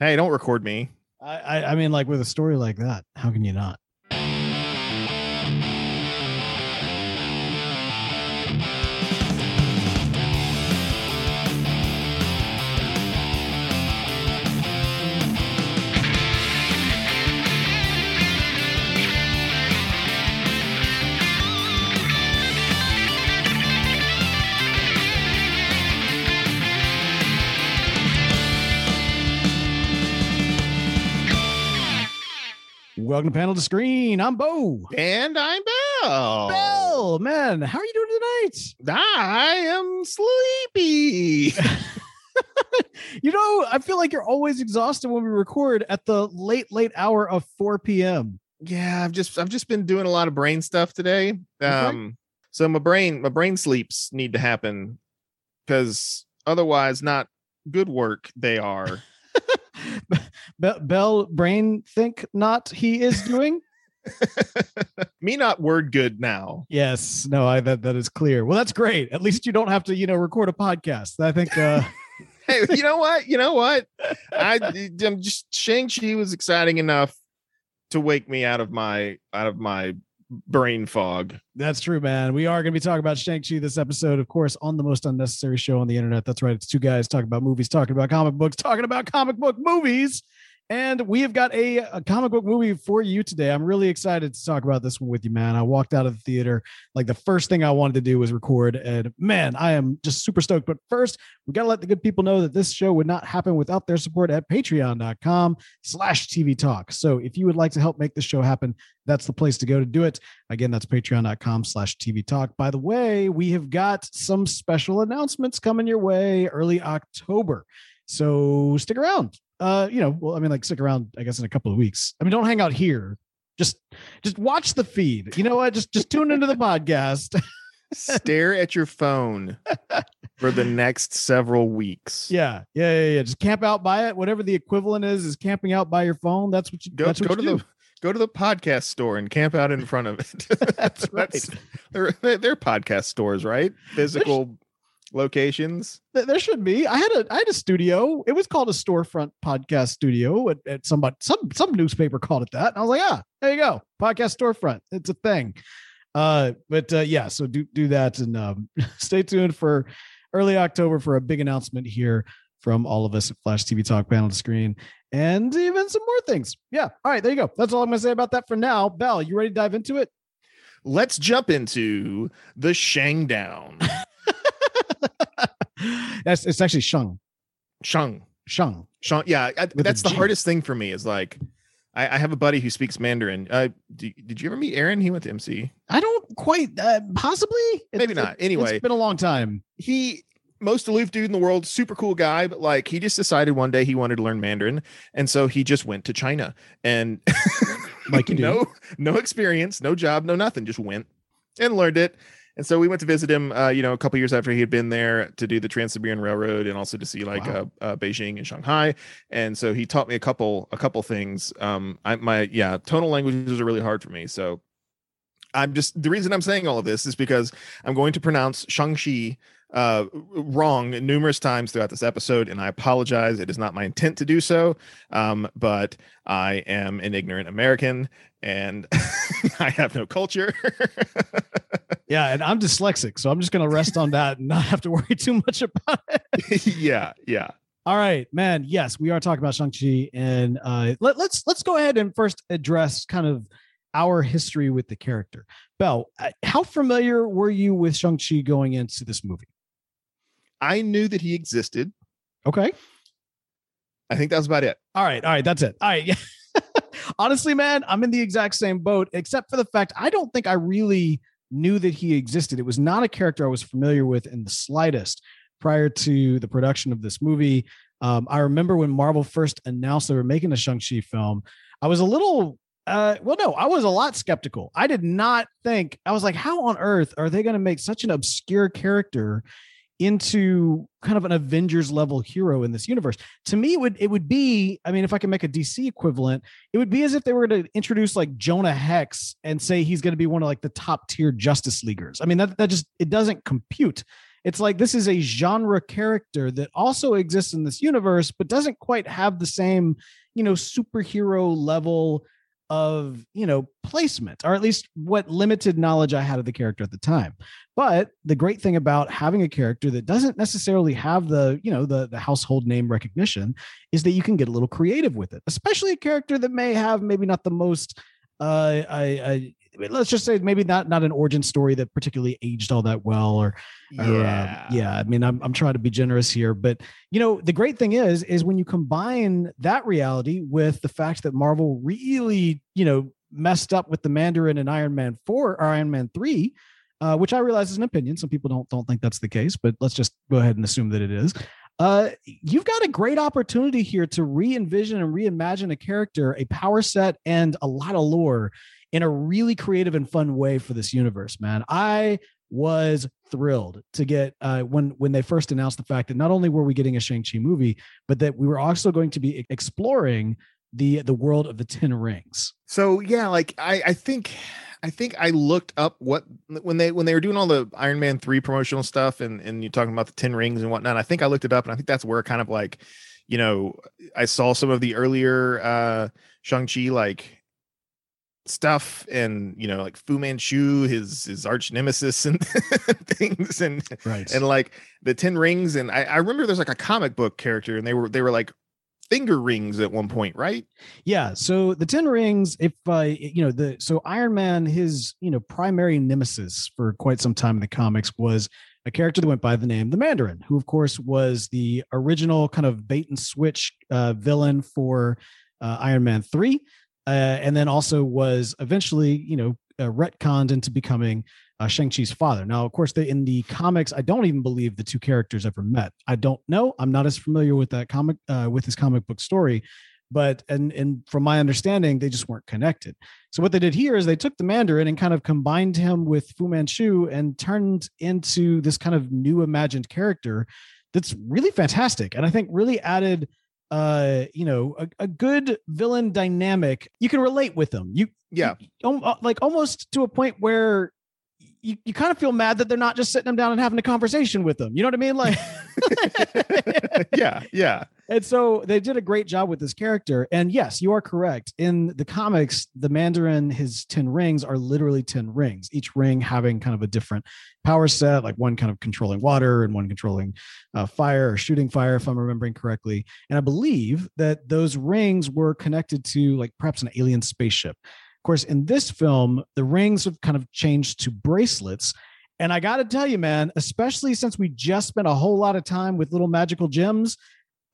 Hey, don't record me. I, I, I mean, like with a story like that, how can you not? Welcome to Panel to Screen. I'm Bo. And I'm Bell. Bell, man, how are you doing tonight? I am sleepy. you know, I feel like you're always exhausted when we record at the late, late hour of 4 p.m. yeah, I've just I've just been doing a lot of brain stuff today. Okay. Um so my brain my brain sleeps need to happen because otherwise not good work they are. Be- Bell brain think not he is doing. Me not word good now. yes, no, I that that is clear. Well, that's great. At least you don't have to, you know, record a podcast. I think uh Hey, you know what? You know what? I I'm just Shang-Chi was exciting enough to wake me out of my out of my brain fog. That's true, man. We are going to be talking about Shang-Chi this episode, of course, on the most unnecessary show on the internet. That's right. It's two guys talking about movies, talking about comic books, talking about comic book movies. And we have got a, a comic book movie for you today. I'm really excited to talk about this one with you, man. I walked out of the theater. Like the first thing I wanted to do was record. And man, I am just super stoked. But first, we got to let the good people know that this show would not happen without their support at patreon.com slash TV talk. So if you would like to help make this show happen, that's the place to go to do it. Again, that's patreon.com slash TV talk. By the way, we have got some special announcements coming your way early October. So stick around. Uh, you know, well, I mean, like stick around, I guess, in a couple of weeks. I mean, don't hang out here. Just just watch the feed. You know what? Just just tune into the podcast. Stare at your phone for the next several weeks. yeah, yeah, yeah, yeah. Just camp out by it. Whatever the equivalent is, is camping out by your phone. That's what you Go, that's what go to do. the go to the podcast store and camp out in front of it. That's right. they're, they're podcast stores, right? Physical locations. There should be. I had a I had a studio. It was called a storefront podcast studio at, at somebody some some newspaper called it that. And I was like, ah, there you go. Podcast storefront. It's a thing. Uh, but uh, yeah, so do do that and um, stay tuned for early October for a big announcement here from all of us at Flash TV Talk panel to screen and even some more things. Yeah. All right, there you go. That's all I'm gonna say about that for now. Bell, you ready to dive into it? Let's jump into the Shangdown. That's it's actually Shung. Shang. Shung. Shang. Yeah, I, that's the G. hardest thing for me is like I, I have a buddy who speaks Mandarin. Uh, do, did you ever meet Aaron? He went to MC. I don't quite uh, possibly. Maybe not. Anyway. it's been a long time. he most aloof dude in the world, super cool guy, but like he just decided one day he wanted to learn Mandarin, and so he just went to China and Like no no experience, no job, no nothing, just went and learned it. And so we went to visit him, uh, you know, a couple years after he had been there to do the Trans-Siberian Railroad and also to see like Wow. uh, uh, Beijing and Shanghai. And so he taught me a couple a couple things. Um, I my yeah, tonal languages are really hard for me. So I'm just the reason I'm saying all of this is because I'm going to pronounce Shang-Chi uh wrong numerous times throughout this episode and i apologize it is not my intent to do so um but i am an ignorant american and i have no culture Yeah, and I'm dyslexic, so I'm just gonna rest on that and not have to worry too much about it. yeah yeah All right, man. Yes, we are talking about Shang-Chi. And uh let, let's let's go ahead and first address kind of our history with the character. Bell, uh, how familiar were you with Shang-Chi going into this movie? i knew that he existed Okay. i think that was about it All right. All right. That's it. All right. Yeah. Honestly, man, I'm in the exact same boat, except for the fact I don't think I really knew that he existed. It was not a character I was familiar with in the slightest prior to the production of this movie. Um, I remember when Marvel first announced they were making a Shang-Chi film, I was a little uh, well, no, I was a lot skeptical. I did not think, I was like, how on earth are they going to make such an obscure character into kind of an Avengers level hero in this universe? To me, it would it would be, I mean, if I can make a DC equivalent, it would be as if they were to introduce like Jonah Hex and say he's going to be one of like the top tier Justice Leaguers. I mean, that that just it doesn't compute. it's like this is a genre character that also exists in this universe, but doesn't quite have the same, you know, superhero level of you know placement or at least what limited knowledge i had of the character at the time. But the great thing about having a character that doesn't necessarily have the you know the the household name recognition is that you can get a little creative with it especially a character that may have maybe not the most uh I, I let's just say maybe not not an origin story that particularly aged all that well or yeah or, uh, yeah. i mean I'm, I'm trying to be generous here but you know the great thing is is when you combine that reality with the fact that marvel really you know messed up with the mandarin and iron man 4 or iron man 3 uh, which i realize is an opinion. Some people don't don't think that's the case but let's just go ahead and assume that it is uh, you've got a great opportunity here to re-envision and reimagine a character a power set and a lot of lore in a really creative and fun way for this universe, man. I was thrilled to get uh, when when they first announced the fact that not only were we getting a Shang-Chi movie, but that we were also going to be exploring the the world of the Ten Rings. So yeah, like I I think I think I looked up what when they when they were doing all the Iron Man 3 promotional stuff and and you're talking about the 10 rings and whatnot. I think I looked it up and I think that's where kind of like, you know, I saw some of the earlier uh Shang-Chi like stuff and you know like Fu Manchu, his his arch nemesis and things and right and like the Ten Rings and I, I remember there's like a comic book character and they were they were like finger rings at one point, right? Yeah. So the Ten Rings, if uh, you know the so Iron Man, his you know primary nemesis for quite some time in the comics was a character that went by the name the Mandarin, who of course was the original kind of bait and switch uh, villain for uh, Iron Man three uh, and then also was eventually, you know, uh, retconned into becoming uh, Shang-Chi's father. Now, of course, the, in the comics, I don't even believe the two characters ever met. I don't know. I'm not as familiar with that comic, uh, with his comic book story, but and and from my understanding, they just weren't connected. So what they did here is they took the Mandarin and kind of combined him with Fu Manchu and turned into this kind of new imagined character that's really fantastic, and I think really added uh you know a, a good villain dynamic you can relate with them you yeah you, like almost to a point where you, you kind of feel mad that they're not just sitting them down and having a conversation with them. You know what I mean? Like, yeah, yeah. And so they did a great job with this character. And yes, you are correct. In the comics, the Mandarin, his 10 rings are literally 10 rings, each ring having kind of a different power set, like one kind of controlling water and one controlling uh, fire or shooting fire, if I'm remembering correctly. And I believe that those rings were connected to like perhaps an alien spaceship. Course, in this film, the rings have kind of changed to bracelets. And I got to tell you, man, especially since we just spent a whole lot of time with little magical gems,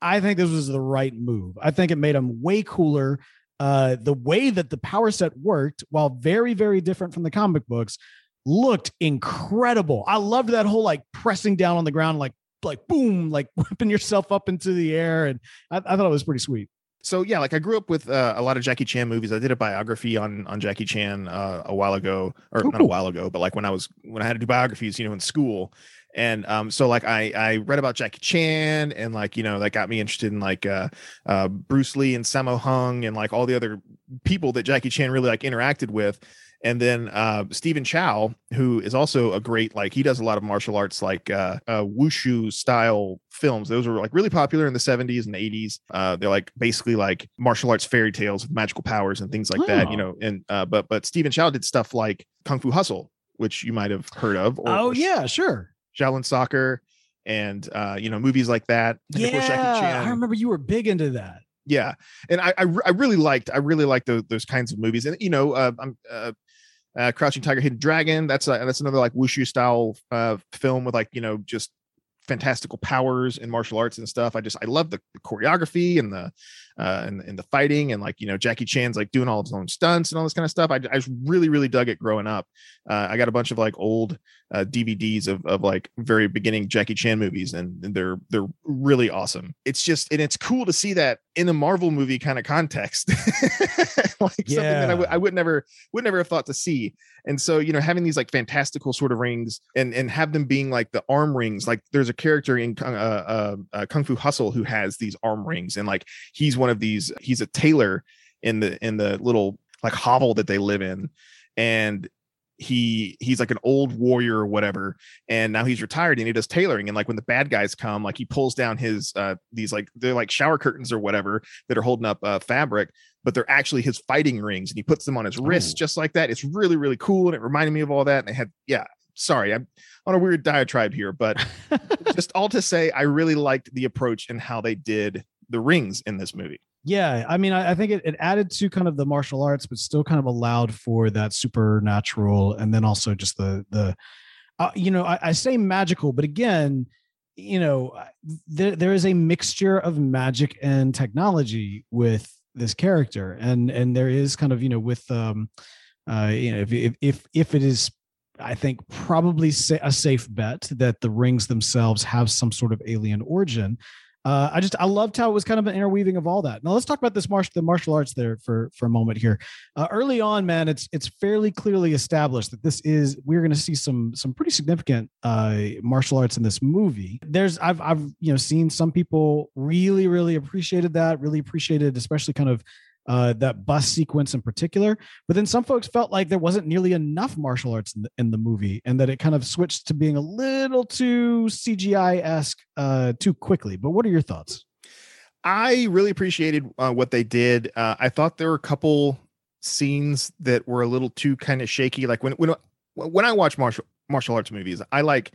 I think this was the right move. I think it made them way cooler. Uh, the way that the power set worked, while very, very different from the comic books, looked incredible. I loved that whole like pressing down on the ground, like like boom, like whipping yourself up into the air, and I, I thought it was pretty sweet so yeah, like I grew up with uh, a lot of Jackie Chan movies. I did a biography on on Jackie Chan uh, a while ago, or Ooh. not a while ago, but like when I was when I had to do biographies, you know, in school. And um, so like I I read about Jackie Chan and like you know that got me interested in like uh, uh, Bruce Lee and Sammo Hung and like all the other people that Jackie Chan really like interacted with and then uh, Stephen Chow, who is also a great like he does a lot of martial arts like uh, uh, wushu style films. Those were like really popular in the 70s and 80s. Uh, they're like basically like martial arts fairy tales with magical powers and things like oh. that. You know, and uh, but but Stephen Chow did stuff like Kung Fu Hustle, which you might have heard of. Or, oh yeah, sure. Shaolin Soccer, and uh, you know movies like that. And yeah, I remember you were big into that yeah and I, I, I really liked i really liked those, those kinds of movies and you know uh, i'm uh, uh, Crouching Tiger, Hidden Dragon. That's a, that's another like wushu style uh, film with like you know just fantastical powers and martial arts and stuff. I just I love the, the choreography and the uh and, and the fighting and like you know Jackie Chan's like doing all of his own stunts and all this kind of stuff. I, I just really really dug it growing up. Uh, I got a bunch of like old uh, DVDs of of like very beginning Jackie Chan movies and, and they're they're really awesome. It's just and it's cool to see that in a Marvel movie kind of context, like yeah. something that I, w- I would never would never have thought to see. And so you know having these like fantastical sort of rings and and have them being like the arm rings. Like there's a character in uh, uh, uh, Kung Fu Hustle who has these arm rings and like he's one of these he's a tailor in the in the little like hovel that they live in. And he he's like an old warrior or whatever. And now he's retired and he does tailoring. And like when the bad guys come like he pulls down his uh these like they're like shower curtains or whatever that are holding up uh fabric but they're actually his fighting rings. And he puts them on his wrists Ooh. just like that. It's really really cool. And it reminded me of all that. And they had yeah sorry i'm on a weird diatribe here but just all to say i really liked the approach and how they did the rings in this movie Yeah, I mean, I, I think it, it added to kind of the martial arts, but still kind of allowed for that supernatural, and then also just the the, uh, you know, I, I say magical, but again, you know, there there is a mixture of magic and technology with this character, and and there is kind of you know with um, uh, you know, if if if if it is. I think probably a safe bet that the rings themselves have some sort of alien origin uh, I just I loved how it was kind of an interweaving of all that. Now let's talk about this martial the martial arts there for for a moment here. Uh, early on, man, it's it's fairly clearly established that this is we're going to see some some pretty significant uh, martial arts in this movie. There's I've I've you know seen some people really really appreciated that, really appreciated especially kind of uh, that bus sequence in particular. But then some folks felt like there wasn't nearly enough martial arts in the, in the movie, and that it kind of switched to being a little too CGI esque uh, too quickly. But what are your thoughts? I really appreciated uh, what they did. Uh, I thought there were a couple scenes that were a little too kind of shaky. Like when when when I watch martial martial arts movies, I like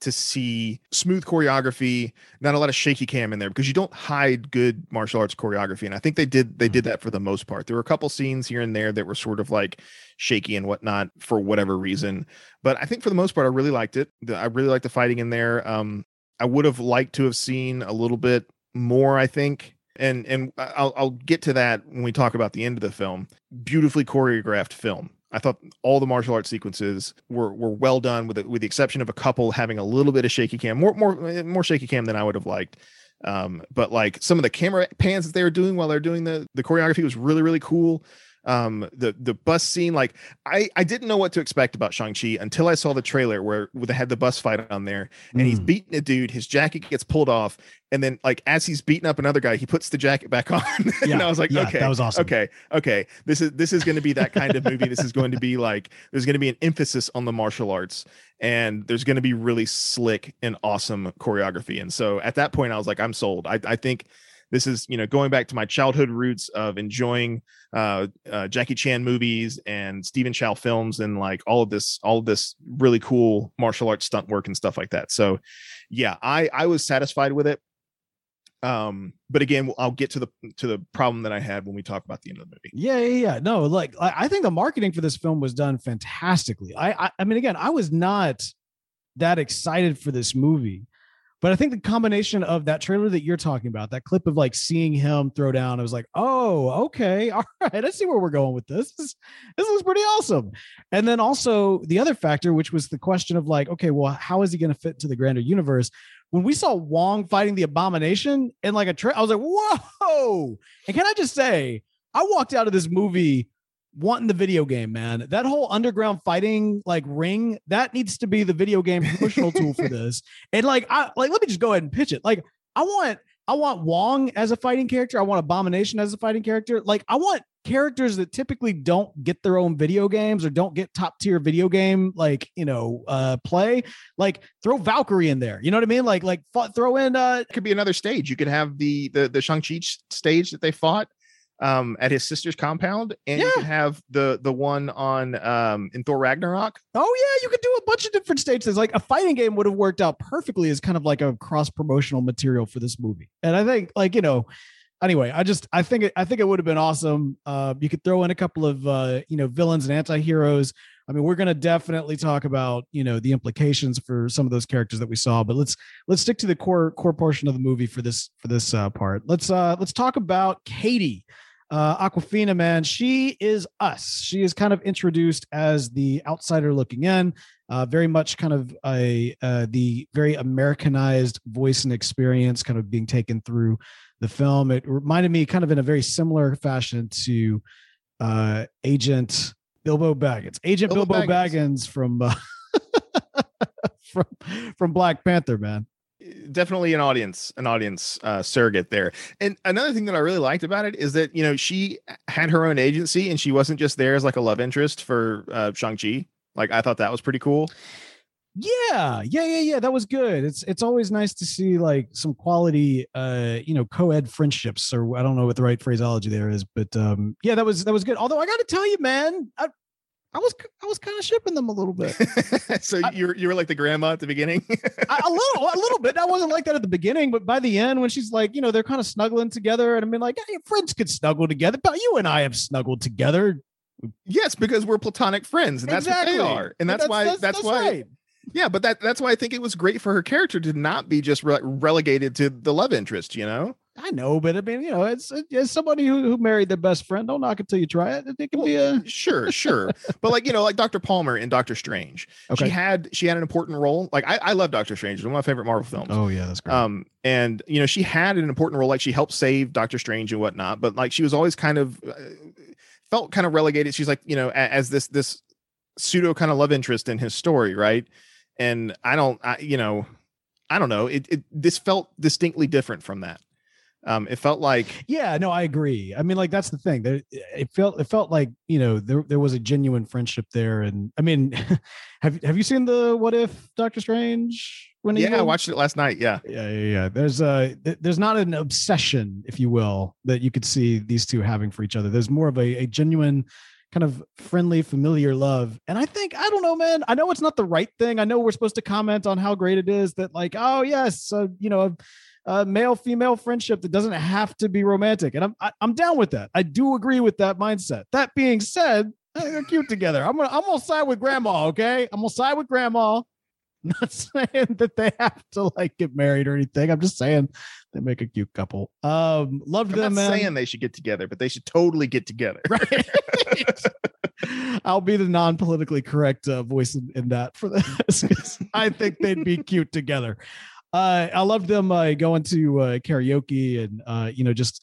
to see smooth choreography, not a lot of shaky cam in there because you don't hide good martial arts choreography. And I think they did they did that for the most part. There were a couple scenes here and there that were sort of like shaky and whatnot for whatever reason. But I think for the most part, I really liked it. I really liked the fighting in there. Um, I would have liked to have seen a little bit more. I think. And and I'll I'll get to that when we talk about the end of the film. Beautifully choreographed film. I thought all the martial arts sequences were were well done, with the, with the exception of a couple having a little bit of shaky cam, more more more shaky cam than I would have liked. Um, but like some of the camera pans that they were doing while they're doing the the choreography was really really cool. Um, the the bus scene, like I I didn't know what to expect about Shang Chi until I saw the trailer where, where they had the bus fight on there, and he's Mm. beating a dude. His jacket gets pulled off, and then like as he's beating up another guy, he puts the jacket back on. and Yeah, I was like, yeah, okay, that was awesome. Okay, okay, this is this is going to be that kind of movie. this is going to be like there's going to be an emphasis on the martial arts, and there's going to be really slick and awesome choreography. And so at that point, I was like, I'm sold. I I think this is you know going back to my childhood roots of enjoying uh, uh Jackie Chan movies and Stephen Chow films and like all of this all of this really cool martial arts stunt work and stuff like that. So yeah, I I was satisfied with it. Um, but again, I'll get to the to the problem that I had when we talk about the end of the movie. Yeah, yeah, yeah. No, like I, think the marketing for this film was done fantastically. I, I, I mean, again, I was not that excited for this movie, but I think the combination of that trailer that you're talking about, that clip of like seeing him throw down, I was like, oh, okay, all right, I see where we're going with this. This, this looks pretty awesome. And then also the other factor, which was the question of like, okay, well, how is he going to fit to the grander universe? When we saw Wong fighting the abomination in like a tra- I was like, whoa. And can I just say, I walked out of this movie wanting the video game, man. That whole underground fighting like ring, that needs to be the video game promotional tool for this. And like I like let me just go ahead and pitch it. Like I want I want Wong as a fighting character. I want Abomination as a fighting character. Like I want characters that typically don't get their own video games or don't get top tier video game like, you know, uh play. Like throw Valkyrie in there. You know what I mean? Like like throw in uh It could be another stage. You could have the the the Shang Chi stage that they fought um at his sister's compound, and you Yeah. could have the the one on um in Thor Ragnarok. Oh yeah, you could do a bunch of different stages. Like a fighting game would have worked out perfectly as kind of like a cross promotional material for this movie. And I think like, you know, anyway, I just I think it, I think it would have been awesome. Uh you could throw in a couple of uh, you know, villains and anti-heroes. I mean, we're going to definitely talk about, you know, the implications for some of those characters that we saw, but let's let's stick to the core core portion of the movie for this for this uh part. Let's uh let's talk about Katie uh, Awkwafina, man, she is us. She is kind of introduced as the outsider looking in, uh, very much kind of a uh, the very Americanized voice and experience, kind of being taken through the film. It reminded me kind of in a very similar fashion to uh, Agent Bilbo Baggins, Agent Bilbo, Bilbo Baggins. Baggins. from uh, from from Black Panther, man. Definitely an audience, an audience uh, surrogate there. And another thing that I really liked about it is that you know she had her own agency and she wasn't just there as like a love interest for uh, Shang Chi. Like I thought that was pretty cool. Yeah, yeah, yeah, yeah. That was good. It's it's always nice to see like some quality, uh, you know, co-ed friendships, or I don't know what the right phraseology there is, but um, yeah, that was that was good. Although I got to tell you, man, I, I was I was kind of shipping them a little bit. so I- you were you were like the grandma at the beginning. I, a little, a little bit. I wasn't like that at the beginning, but by the end, when she's like, you know, they're kind of snuggling together, and I mean, like, hey, friends could snuggle together, but you and I have snuggled together. yes, because we're platonic friends, and that's what they are, and that's, why that's, why right. yeah. But that that's why I think it was great for her character to not be just re- relegated to the love interest. You know. I know, but I mean, you know, it's as somebody who, who married their best friend. Don't knock it till you try it. It can be a sure, sure, but like you know, like Doctor Palmer in Doctor Strange, Okay. she had she had an important role. Like I, I love Doctor Strange; it's one of my favorite Marvel films. oh yeah, that's great. Um, and you know, she had an important role, like she helped save Doctor Strange and whatnot, but like she was always kind of uh, felt kind of relegated. She's like, you know, as this this pseudo kind of love interest in his story, right? And I don't, I, you know, I don't know. It, it this felt distinctly different from that. Um, it felt like yeah, no, I agree. I mean, like that's the thing. There, it felt it felt like you know there there was a genuine friendship there, and I mean, have have you seen the What If Doctor Strange? When yeah, I watched it last night. Yeah, yeah yeah yeah there's a th- there's not an obsession if you will that you could see these two having for each other there's more of a, a genuine kind of friendly familiar love and i think i don't know man i know it's not the right thing i know we're supposed to comment on how great it is that like oh yes uh, you know a, a male female friendship that doesn't have to be romantic and i'm I, i'm down with that i do agree with that mindset that being said they're cute together i'm gonna i'm gonna side with grandma okay i'm gonna side with grandma not saying that they have to like get married or anything. I'm just saying they make a cute couple. Um, loved I'm them, not man. saying they should get together, but they should totally get together. right. I'll be the non-politically correct uh, voice in, in that for this. I think they'd be cute together. Uh, I loved them uh, going to uh, karaoke and uh, you know just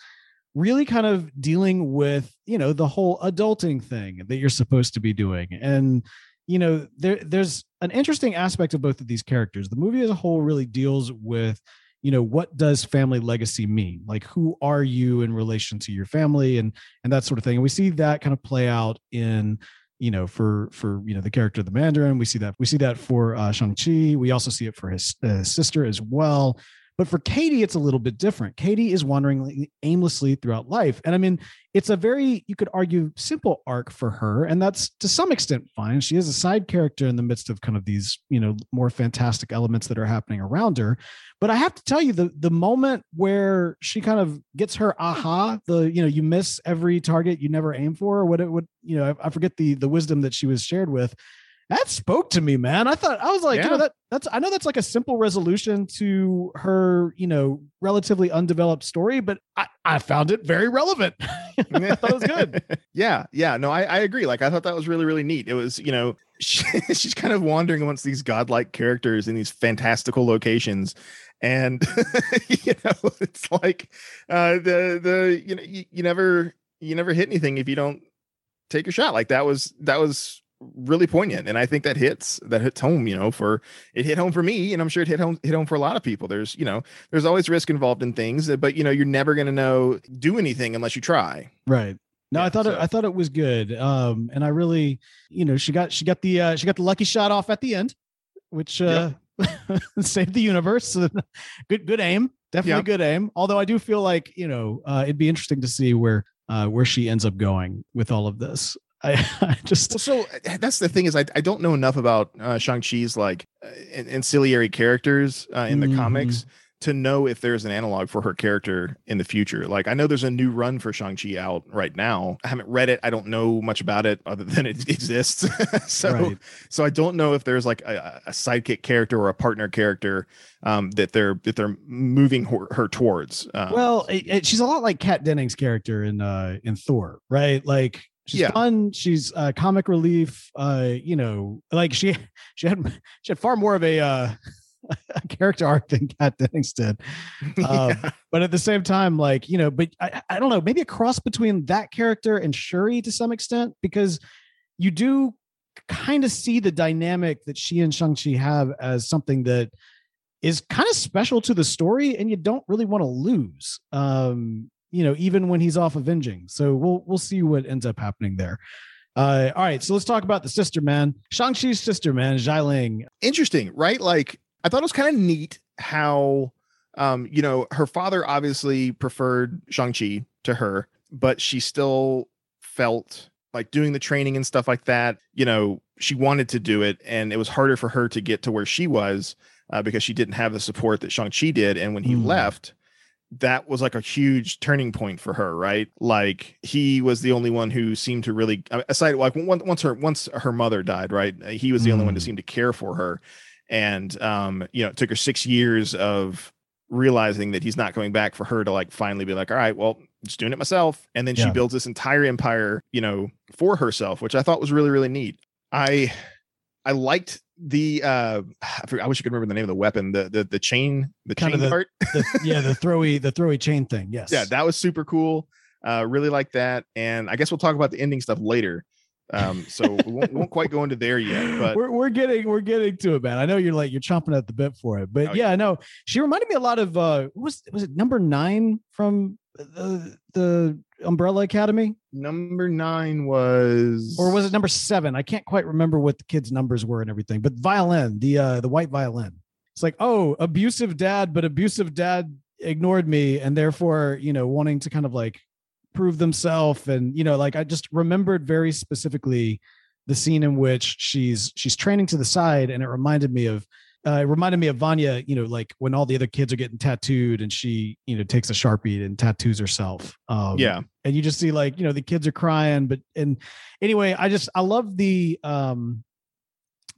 really kind of dealing with you know the whole adulting thing that you're supposed to be doing. And you know there there's an interesting aspect of both of these characters. The movie as a whole really deals with you know what does family legacy mean? Like who are you in relation to your family and and that sort of thing. And we see that kind of play out in you know for for you know the character of the mandarin. We see that we see that for uh shang-chi. We also see it for his uh, sister as well but for katie it's a little bit different. Katie is wandering aimlessly throughout life. And i mean it's a very you could argue simple arc for her and that's to some extent fine. She is a side character in the midst of kind of these you know more fantastic elements that are happening around her. But i have to tell you the the moment where she kind of gets her aha the you know you miss every target you never aim for or what it would you know I, I forget the the wisdom that she was shared with that spoke to me man i thought i was like you know that that's i know that's like a simple resolution to her you know relatively undeveloped story but i i found it very relevant i thought it was good yeah, yeah. No, I, I agree. Like I thought that was really, really neat. It was, you know, she, she's kind of wandering amongst these godlike characters in these fantastical locations. And you know, it's like uh the the you know, you, you never you never hit anything if you don't take a shot. Like that was that was really poignant. And I think that hits that hits home, you know, for it hit home for me, and I'm sure it hit home hit home for a lot of people. There's, you know, there's always risk involved in things, but you know, you're never gonna know do anything unless you try. right no i Yeah, thought it i thought it was good um and i really you know she got she got the uh she got the lucky shot off at the end which uh saved the universe good good aim definitely Yeah. good aim although i do feel like you know uh it'd be interesting to see where uh where she ends up going with all of this i, I just Well, so uh, that's the thing is I, I don't know enough about uh, Shang Chi's like uh, ancillary characters uh, in the Mhm. comics to know if there's an analog for her character in the future. Like I know there's a new run for Shang Chi out right now. I haven't read it. I don't know much about it other than it exists. so Right. so I don't know if there's like a, a sidekick character or a partner character um, that they're that they're moving her, her towards. Um, well it, it- she's a lot like kat dennings' character in uh in thor right like she's Yeah. fun she's uh comic relief uh you know like she she had she had far more of a uh a character arc than kat dennings did um, yeah. but at the same time like you know but I, I don't know maybe a cross between that character and shuri to some extent because you do kind of see the dynamic that she and shang-chi have as something that is kind of special to the story and you don't really want to lose um you know even when he's off avenging so we'll we'll see what ends up happening there Uh, all right, so let's talk about the sister man, Shang-Chi's sister man, Xialing. Interesting, right? Like I thought it was kind of neat how um, you know, her father obviously preferred Shang-Chi to her, but she still felt like doing the training and stuff like that, you know, she wanted to do it and it was harder for her to get to where she was uh, because she didn't have the support that Shang-Chi did. And when he mm. left, that was like a huge turning point for her, right? Like he was the only one who seemed to really, uh, aside like once her once her mother died, right? He was the mm. only one to mm. seem to care for her, and um, you know, it took her six years of realizing that he's not coming back for her to like finally be like, all right, well, just doing it myself. And then yeah. she builds this entire empire, you know, for herself, which I thought was really, really neat. I I liked the uh I, I wish I could remember the name of the weapon, the the the chain, the kind chain of the, part. the, yeah, the throwy, the throwy chain thing. Yes. Yeah, that was super cool. Uh really like that. And I guess we'll talk about the ending stuff later. Um, so we won't, won't, quite go into there yet, but we're, we're getting we're getting to it, man. I know you're like you're chomping at the bit for it, but oh, yeah, yeah, know she reminded me a lot of uh was was it number nine from the the Umbrella Academy? Number nine was or was it number seven? I can't quite remember what the kids' numbers were and everything, but violin, the uh the white violin. It's like, oh, abusive dad, but abusive dad ignored me and therefore, you know, wanting to kind of like prove themselves and you know like i just remembered very specifically the scene in which she's she's training to the side and it reminded me of uh, it reminded me of Vanya, you know, like when all the other kids are getting tattooed and she, you know, takes a sharpie and tattoos herself. Um, yeah. And you just see like, you know, the kids are crying, but, and anyway, I just, I love the, um,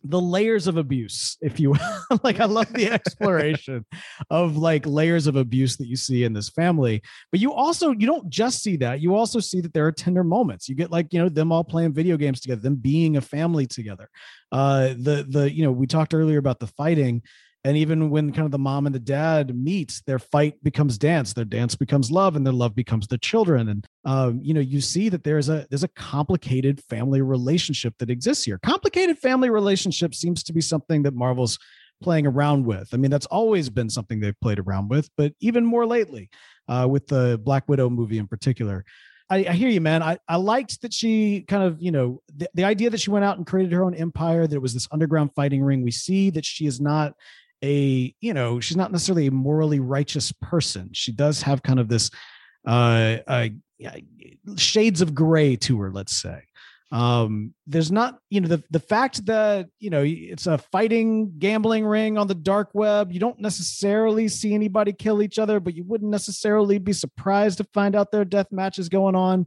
the layers of abuse, if you will. like I love the exploration of like layers of abuse that you see in this family. But you also you don't just see that. You also see that there are tender moments. You get like, you know, them all playing video games together, them being a family together. Uh the the you know, we talked earlier about the fighting and even when kind of the mom and the dad meet their fight becomes dance their dance becomes love and their love becomes the children and um, you know you see that there's a there's a complicated family relationship that exists here complicated family relationship seems to be something that marvel's playing around with i mean that's always been something they've played around with but even more lately uh, with the black widow movie in particular I, I, hear you, man. I, I liked that she kind of, you know, the, the idea that she went out and created her own empire, that it was this underground fighting ring. We see that she is not a you know she's not necessarily a morally righteous person. She does have kind of this uh, uh shades of gray to her let's say. Um there's not you know the the fact that you know it's a fighting gambling ring on the dark web you don't necessarily see anybody kill each other but you wouldn't necessarily be surprised to find out their death matches going on.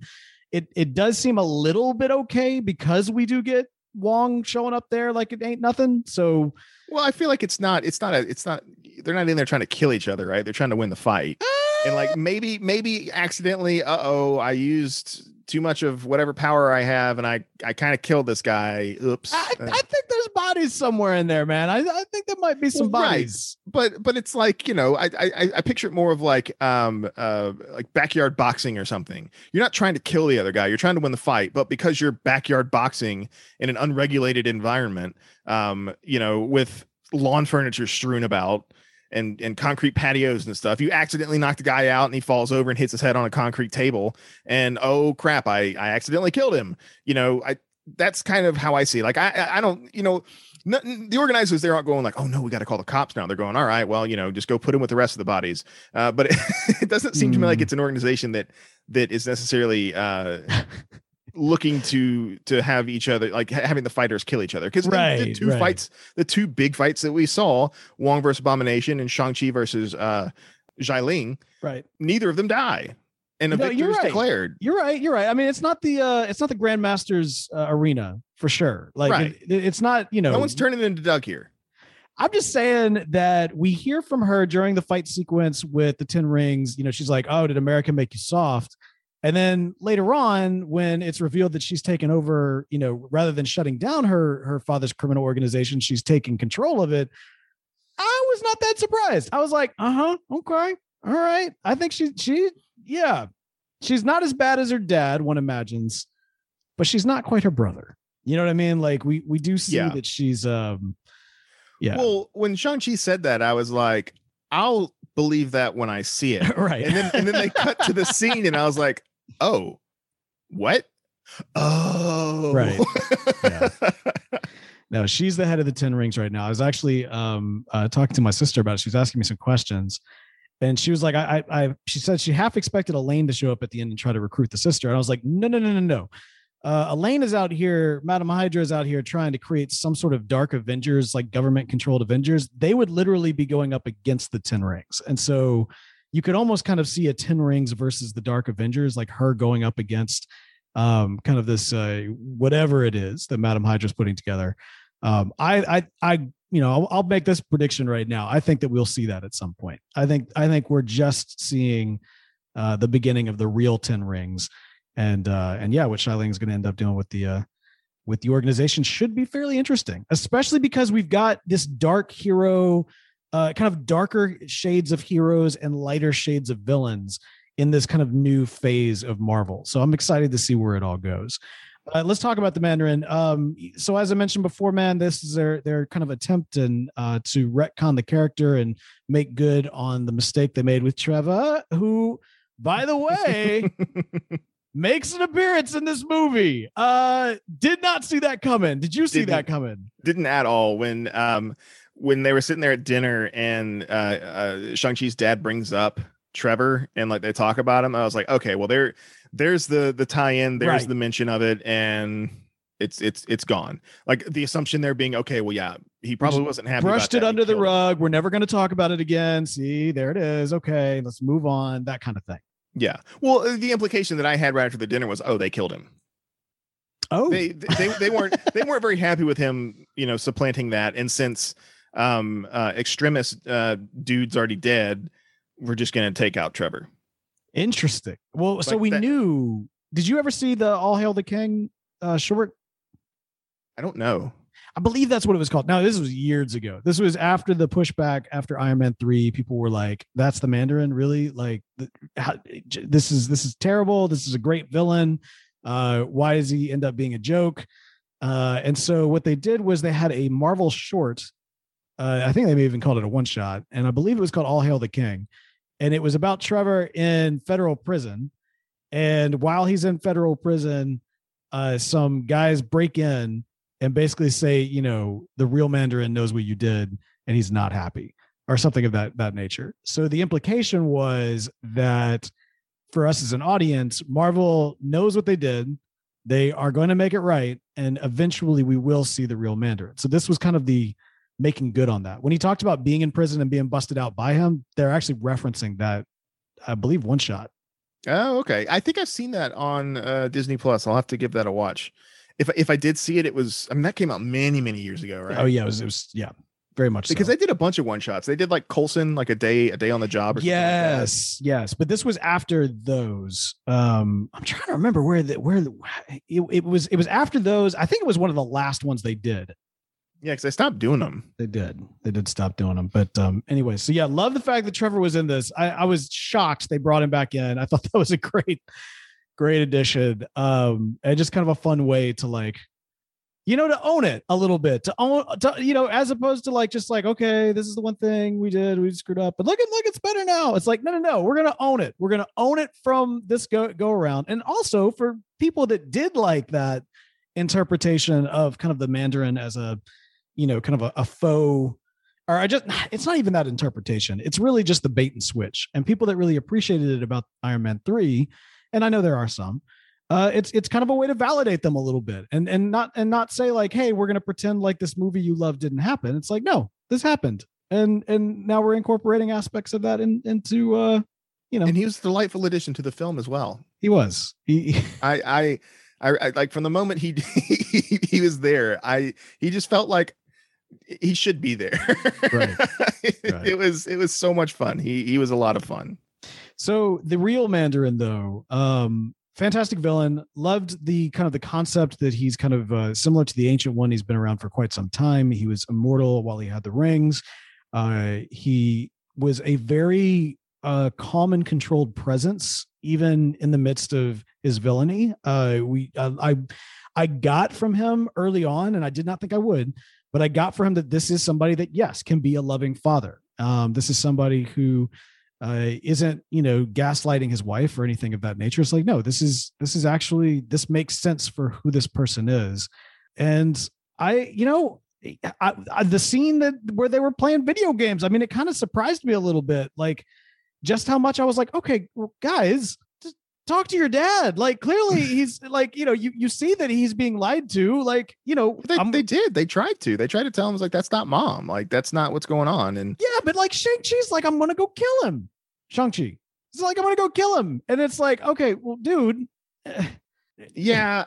It it does seem a little bit okay because we do get Wong showing up there like it ain't nothing. So, well, I feel like it's not. It's not a. It's not. They're not in there trying to kill each other, right? They're trying to win the fight. and like maybe, maybe accidentally. Uh oh, I used too much of whatever power I have, and I I kind of killed this guy. Oops. I, I, think there's bodies somewhere in there, man. I, I think there might be some well, bodies. Right. But but it's like you know, I, I I picture it more of like um uh like backyard boxing or something. You're not trying to kill the other guy. You're trying to win the fight. But because you're backyard boxing in an unregulated environment, um, you know, with lawn furniture strewn about and and concrete patios and stuff. You accidentally knock the guy out and he falls over and hits his head on a concrete table. And oh crap, I I accidentally killed him. You know, I that's kind of how I see. It. Like I I don't you know. the organizers they aren't going like oh no we got to call the cops now they're going all right well you know just go put him with the rest of the bodies uh, but it, it, doesn't seem to me like hmm. it's an organization that that is necessarily uh, looking to to have each other like having the fighters kill each other because right, the, the, two right. fights the two big fights that we saw wong versus abomination and shang-chi versus uh Xialing, right neither of them die and a no, victory is right. declared you're right you're right i mean it's not the uh it's not the grandmasters uh, arena for sure like it, it's not you know no one's turning into doug here I'm just saying that we hear from her during the fight sequence with the 10 rings. You know, she's like, Oh, did America make you soft? And then later on, when it's revealed that she's taken over, you know, rather than shutting down her her father's criminal organization, she's taking control of it. I was not that surprised. I was like, uh huh, okay, all right. I think she she yeah, she's not as bad as her dad. One imagines, but she's not quite her brother. You know what I mean? Like we we do see yeah. that she's um yeah. Well, when Shang Chi said that, I was like, I'll believe that when I see it. right. And then and then they cut to the scene, and I was like, oh, what? Oh, Right. Yeah. No, she's the head of the Ten Rings right now. I was actually um, uh, talking to my sister about it. She was asking me some questions, and she was like, I, I, I, she said she half expected Elaine to show up at the end and try to recruit the sister. And I was like, no, no, no, no, no. Uh, Elaine is out here, Madam Hydra is out here trying to create some sort of dark Avengers, like government controlled Avengers. They would literally be going up against the Ten Rings. And so you could almost kind of see a Ten Rings versus the Dark Avengers, like her going up against um, kind of this, uh, whatever it is that Madam Hydra's putting together. Um, I, I, I, you know, I'll, I'll make this prediction right now. I think that we'll see that at some point. I think, I think we're just seeing uh, the beginning of the real Ten Rings, and uh, and yeah, what is going to end up doing with the uh, with the organization should be fairly interesting, especially because we've got this dark hero, uh, kind of darker shades of heroes and lighter shades of villains in this kind of new phase of Marvel. So I'm excited to see where it all goes. Uh, let's talk about the Mandarin. Um, so as I mentioned before, man, this is their their kind of attempt and uh, to retcon the character and make good on the mistake they made with Trevor, who, by the way, makes an appearance in this movie. Uh, did not see that coming. Did you see Didn't. that coming? Didn't at all. When um when they were sitting there at dinner and uh, uh Shang Chi's dad brings up Trevor and like they talk about him, I was like, okay, well there there's the the tie-in, there's Right. the mention of it, and it's it's it's gone. Like the assumption there being, okay, well yeah, he probably wasn't happy. Brushed it under the killed him. rug. We're never going to talk about it again. See, there it is. Okay, let's move on. That kind of thing. Yeah. Well, uh, the implication that I had right after the dinner was, oh, they killed him. Oh, they they they weren't they weren't very happy with him, you know, supplanting that. And since um uh extremist uh dude's already dead, we're just gonna take out Trevor. Interesting. Well, so we that- knew. Did you ever see the All Hail the King uh, short? I don't know. I believe that's what it was called. Now, this was years ago. This was after the pushback after Iron Man 3. People were like, that's the Mandarin, really? Like how, this is this is terrible. This is a great villain. Uh, why does he end up being a joke? Uh, and so what they did was they had a Marvel short. Uh, I think they may even called it a one shot, and I believe it was called All Hail the King. And it was about Trevor in federal prison. And while he's in federal prison, uh, some guys break in and basically say, you know, the real Mandarin knows what you did and he's not happy or something of that that nature. So the implication was that for us as an audience, Marvel knows what they did. They are going to make it right and eventually we will see the real Mandarin. So this was kind of the making good on that. When he talked about being in prison and being busted out by him, they're actually referencing that I believe one shot. Oh, okay. I think I've seen that on uh, Disney Plus. I'll have to give that a watch. If if I did see it, it was I mean that came out many many years ago, right? Oh yeah, it was, it was yeah, very much so Because so. they did a bunch of one shots. They did like Coulson, like a day a day on the job. Or something like yes yes but this was after those um i'm trying to remember where the where the, it, it was it was after those i think it was one of the last ones they did Yeah, because they stopped doing them. they did. They did stop doing them. But um anyway so yeah love the fact that trevor was in this. I i was shocked they brought him back in. I thought that was a great great addition. Um and just kind of a fun way to like you know to own it a little bit to own to, you know as opposed to like just like okay this is the one thing we did we screwed up. But look at look it's better now. It's like no no no we're gonna own it. We're gonna own it from this go go around. And also for people that did like that interpretation of kind of the mandarin as a you know kind of a, a faux or i just it's not even that interpretation. It's really just the bait and switch. And people that really appreciated it about iron man 3 and i know there are some uh, it's it's kind of a way to validate them a little bit and and not and not say like hey we're going to pretend like this movie you love didn't happen. It's like no this happened. And and now we're incorporating aspects of that in, into uh you know. And he was a delightful addition to the film as well. he was. He, I, I, I like from the moment he, he he was there, I he just felt like he should be there. Right. it, Right. it was it was so much fun. He he was a lot of fun. So the real Mandarin, though, um, fantastic villain. Loved the kind of the concept that he's kind of uh, similar to the ancient one. He's been around for quite some time. He was immortal while he had the rings. Uh, he was a very uh, calm and controlled presence, even in the midst of his villainy. Uh, we, uh, I, I got from him early on, and I did not think I would, but I got from him that this is somebody that yes can be a loving father. Um, this is somebody who uh, isn't you know gaslighting his wife or anything of that nature. It's like no, this is this is actually this makes sense for who this person is, and I you know I, I, the scene that where they were playing video games. I mean, it kind of surprised me a little bit, like just how much I was like, okay, well, guys, talk to your dad. Like clearly he's like, you know, you, you see that he's being lied to. Like, you know, they, they did. They tried to. They tried to tell him like that's not mom. Like that's not what's going on. And yeah, but like Shang-Chi's like, I'm gonna go kill him. Shang-Chi. It's like I'm gonna go kill him. And it's like, okay, well, dude. yeah.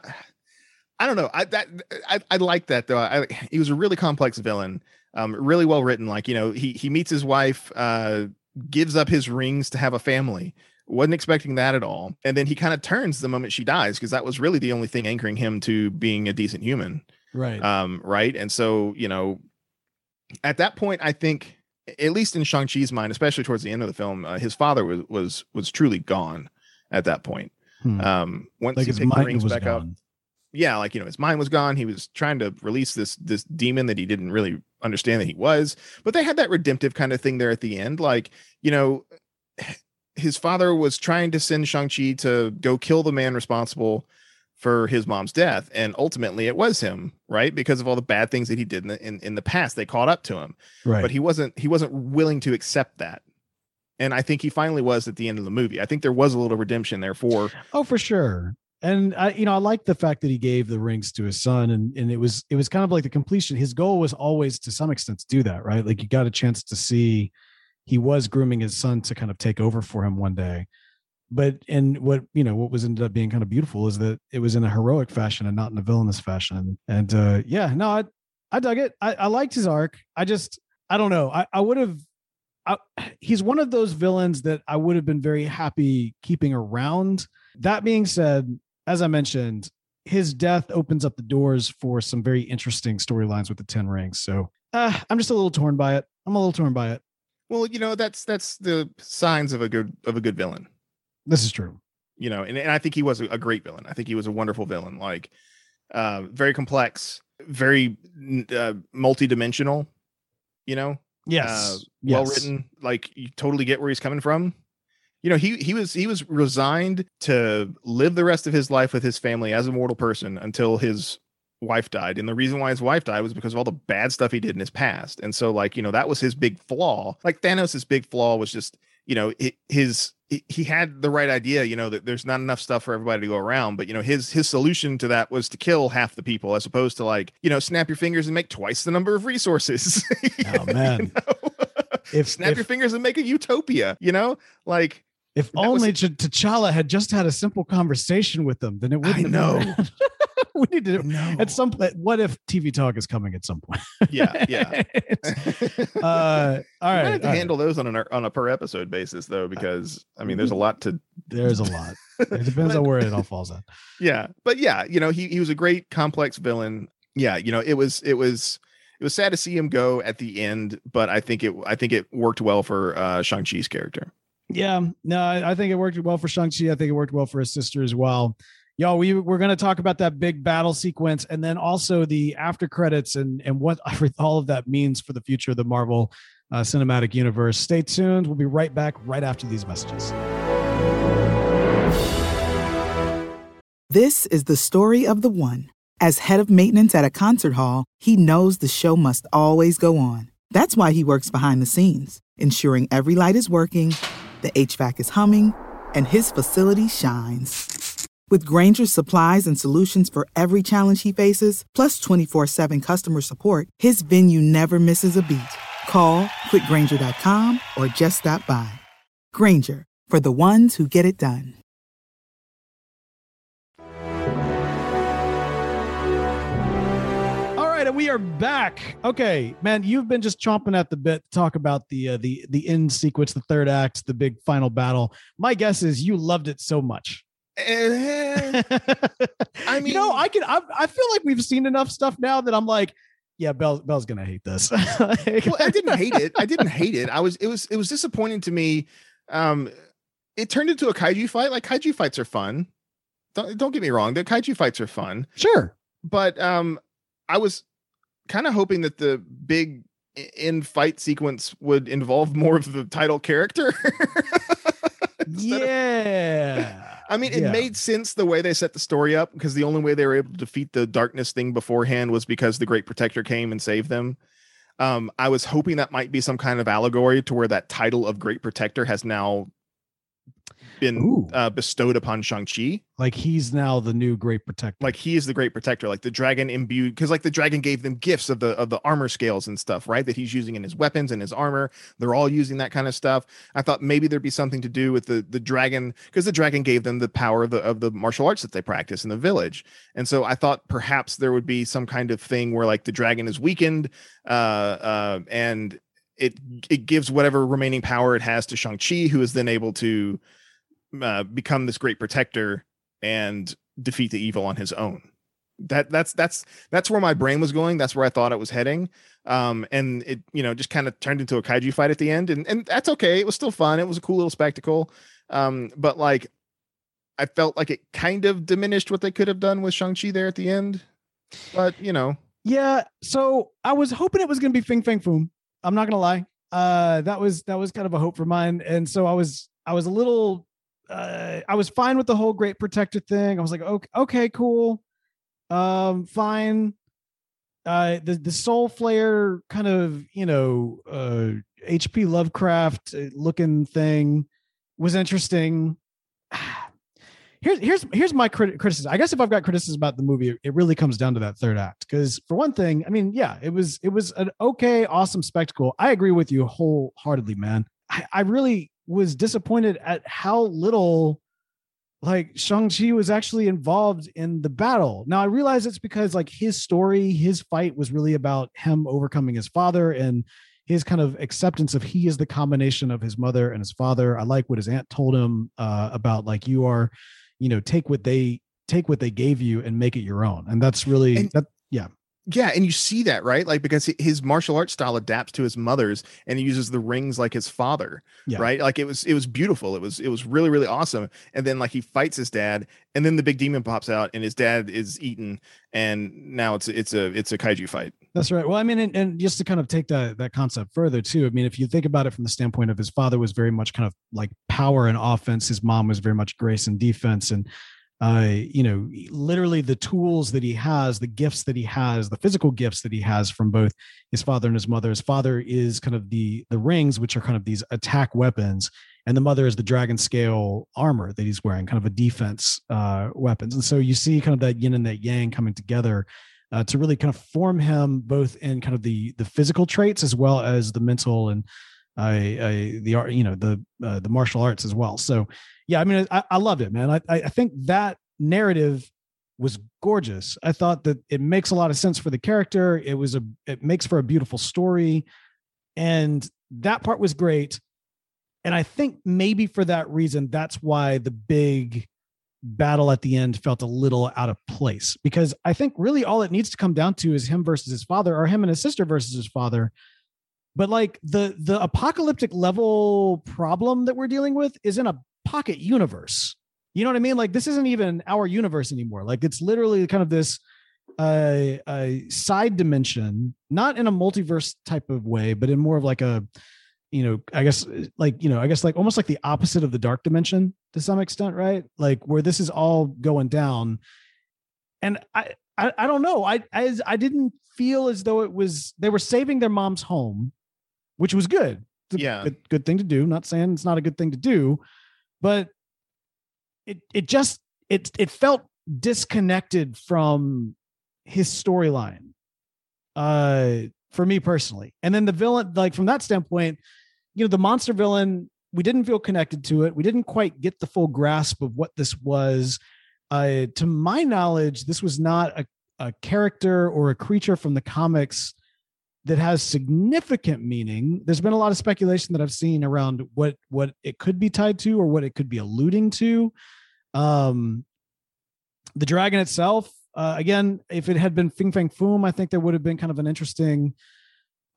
I don't know. I that I, I like that though. I, he was a really complex villain. Um, really well written. Like, you know, he he meets his wife, uh, gives up his rings to have a family wasn't expecting that at all. And then he kind of turns the moment she dies because that was really the only thing anchoring him to being a decent human. Right. Um, right. And so, you know, at that point, I think, at least in Shang-Chi's mind, especially towards the end of the film, uh, his father was was was truly gone at that point. Hmm. Um, once like he picked the rings back gone. up. Yeah, like you know, his mind was gone. He was trying to release this this demon that he didn't really understand that he was. But they had that redemptive kind of thing there at the end. Like, you know, his father was trying to send Shang-Chi to go kill the man responsible for his mom's death. And ultimately it was him, right? Because of all the bad things that he did in the, in, in the past, they caught up to him. Right. But he wasn't, he wasn't willing to accept that. And I think he finally was at the end of the movie. I think there was a little redemption there for. Oh, for sure. And I, you know, I like the fact that he gave the rings to his son, and and it was it was kind of like the completion. His goal was always, to some extent, to do that, right? Like you got a chance to see he was grooming his son to kind of take over for him one day. But and what you know what was ended up being kind of beautiful is that it was in a heroic fashion and not in a villainous fashion. And uh yeah no i i dug it. I, I liked his arc. I just i don't know. I i would have he's one of those villains that i would have been very happy keeping around. That being said as i mentioned his death opens up the doors for some very interesting storylines with the 10 rings. So uh, i'm just a little torn by it. I'm a little torn by it well, you know, that's that's the signs of a good of a good villain. This is true. You know, and, and I think he was a, great villain. I think he was a wonderful villain. Like uh very complex, very uh multi-dimensional, you know? Yes. Uh, well yes. written. Like you totally get where he's coming from. You know, he he was he was resigned to live the rest of his life with his family as a mortal person until his wife died and the reason why his wife died was because of all the bad stuff he did in his past and so like you know that was his big flaw like thanos's big flaw was just you know his he had the right idea you know that there's not enough stuff for everybody to go around but you know his his solution to that was to kill half the people as opposed to like you know snap your fingers and make twice the number of resources oh man you know? if snap if, your fingers and make a utopia you know like if only was, T'Challa had just had a simple conversation with them, then it wouldn't. I know. we need to no. at some point. What if TV Talk is coming at some point? yeah, yeah. uh, all right. have to handle right. those on an on a per episode basis, though, because I mean, there's a lot to. There's a lot. It depends but, on where it all falls on. Yeah, but yeah, you know, he he was a great complex villain. Yeah, you know, it was it was it was sad to see him go at the end, but I think it I think it worked well for uh Shang Chi's character. Yeah, no, I think it worked well for Shang Chi. I think it worked well for his sister as well y'all we we're going to talk about that big battle sequence and then also the after credits and and what all of that means for the future of the marvel uh, cinematic universe. Stay tuned. We'll be right back right after these messages. This is the story of the one. As head of maintenance at a concert hall he knows the show must always go on. That's why he works behind the scenes ensuring every light is working the hvac is humming and his facility shines with Grainger's supplies and solutions for every challenge he faces, plus 24 7 customer support, his venue never misses a beat. Call quickgranger.com or just stop by. Grainger, for the ones who get it done. All right, and we are back. Okay, man, you've been just chomping at the bit to talk about the uh, the the end sequence, the third act, the big final battle. My guess is you loved it so much. Eh, I mean, you know, I can. I, I feel like we've seen enough stuff now that I'm like, yeah, Bell, Bell's gonna hate this. like, well, I didn't hate it. I didn't hate it. I was. It was. It was disappointing to me. Um, it turned into a kaiju fight. Like kaiju fights are fun. Don't don't get me wrong. The kaiju fights are fun. Sure, but um, I was kind of hoping that the big in fight sequence would involve more of the title character. yeah. Of, I mean, it Yeah. made sense the way they set the story up because the only way they were able to defeat the darkness thing beforehand was because the Great Protector came and saved them. Um, I was hoping that might be some kind of allegory to where that title of Great Protector has now been uh, bestowed upon Shang-Chi. Like he's now the new great protector. like he is the great protector. Like the dragon imbued because like the dragon gave them gifts of the of the armor scales and stuff right that he's using in his weapons and his armor. They're all using that kind of stuff. I thought maybe there'd be something to do with the the dragon because the dragon gave them the power of the of the martial arts that they practice in the village. And so i thought perhaps there would be some kind of thing where like the dragon is weakened uh uh and it it gives whatever remaining power it has to shang-chi who is then able to uh, become this great protector and defeat the evil on his own. That that's that's that's where my brain was going. That's where i thought it was heading. Um and it you know just kind of turned into a kaiju fight at the end. And and that's okay. It was still fun. It was a cool little spectacle. Um but like i felt like it kind of diminished what they could have done with shang-chi there at the end. But you know. Yeah, so I was hoping it was going to be Fing Fang Foom. I'm not to lie. Uh that was that was kind of a hope for mine. And so I was I was a little uh I was fine with the whole great protector thing. I was like, "Okay, okay, cool. Um fine." Uh the the soul flayer kind of, you know, uh HP Lovecraft uh, looking thing was interesting. Here's here's here's my crit- criticism. I guess if I've got criticism about the movie, it- really comes down to that third act. Because for one thing, I mean, yeah, it was it was an okay, awesome spectacle. I agree with you wholeheartedly, man. I, I really was disappointed at how little like Shang-Chi was actually involved in the battle. Now I realize it's because like his story, his fight was really about him overcoming his father and his kind of acceptance of he is the combination of his mother and his father. I like what his aunt told him uh, about like you are, you know, take what they take what they gave you and make it your own. And that's really And- that yeah and you see that right like because his martial arts style adapts to his mother's and he uses the rings like his father Yeah. right like it was it was beautiful it was it was really really awesome and then like he fights his dad and then the big demon pops out and his dad is eaten and now it's it's a it's a kaiju fight That's right. Well, I mean, and, and just to kind of take that that concept further too. I mean, if you think about it from the standpoint of his father was very much kind of like power and offense, his mom was very much grace and defense, and uh, you know, literally the tools that he has, the gifts that he has, the physical gifts that he has from both his father and his mother. His father is kind of the the rings, which are kind of these attack weapons, and the mother is the dragon scale armor that he's wearing, kind of a defense uh, weapons. And so you see kind of that yin and that yang coming together uh, to really kind of form him both in kind of the the physical traits as well as the mental and I, I the art, you know, the uh, the martial arts as well. So yeah, I mean, I, I loved it, man. I I I think that narrative was gorgeous. I thought that it makes a lot of sense for the character. It was a it makes for a beautiful story, and that part was great. And I think maybe for that reason, that's why the big battle at the end felt a little out of place because I think really all it needs to come down to is him versus his father or him and his sister versus his father. But like the the apocalyptic level problem that we're dealing with is in a pocket universe. You know what I mean? Like this isn't even our universe anymore. Like it's literally kind of this uh, a side dimension, not in a multiverse type of way, but in more of like a you know, I guess like, you know, I guess like almost like the opposite of the dark dimension to some extent, right? Like where this is all going down. And I, I, I don't know. I, I, I didn't feel as though it was, they were saving their mom's home, which was good. It's a Yeah. Good, good thing to do. Not saying it's not a good thing to do, but it, it just, it, it felt disconnected from his storyline. Uh, for me personally. And then the villain, like from that standpoint, you know, the monster villain, we didn't feel connected to it. We didn't quite get the full grasp of what this was. Uh, to my knowledge, this was not a, a character or a creature from the comics that has significant meaning. There's been a lot of speculation that I've seen around what what it could be tied to or what it could be alluding to. Um, the dragon itself, uh, again, if it had been Fing Fang Foom, I think there would have been kind of an interesting,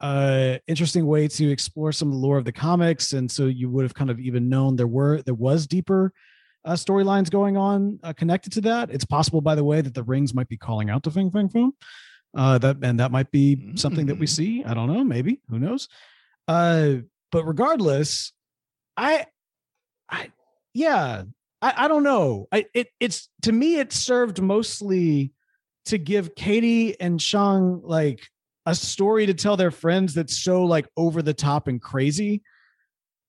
uh, interesting way to explore some of the lore of the comics, and so you would have kind of even known there were there was deeper uh, storylines going on uh, connected to that. It's possible, by the way, that the rings might be calling out to Fing Fang Foom. Uh, that and that might be something that we Mm. see. I don't know. Maybe who knows? Uh, but regardless, I, I, yeah, I, I don't know. I it it's to me it served mostly to give Katy and Shang like a story to tell their friends that's so like over the top and crazy.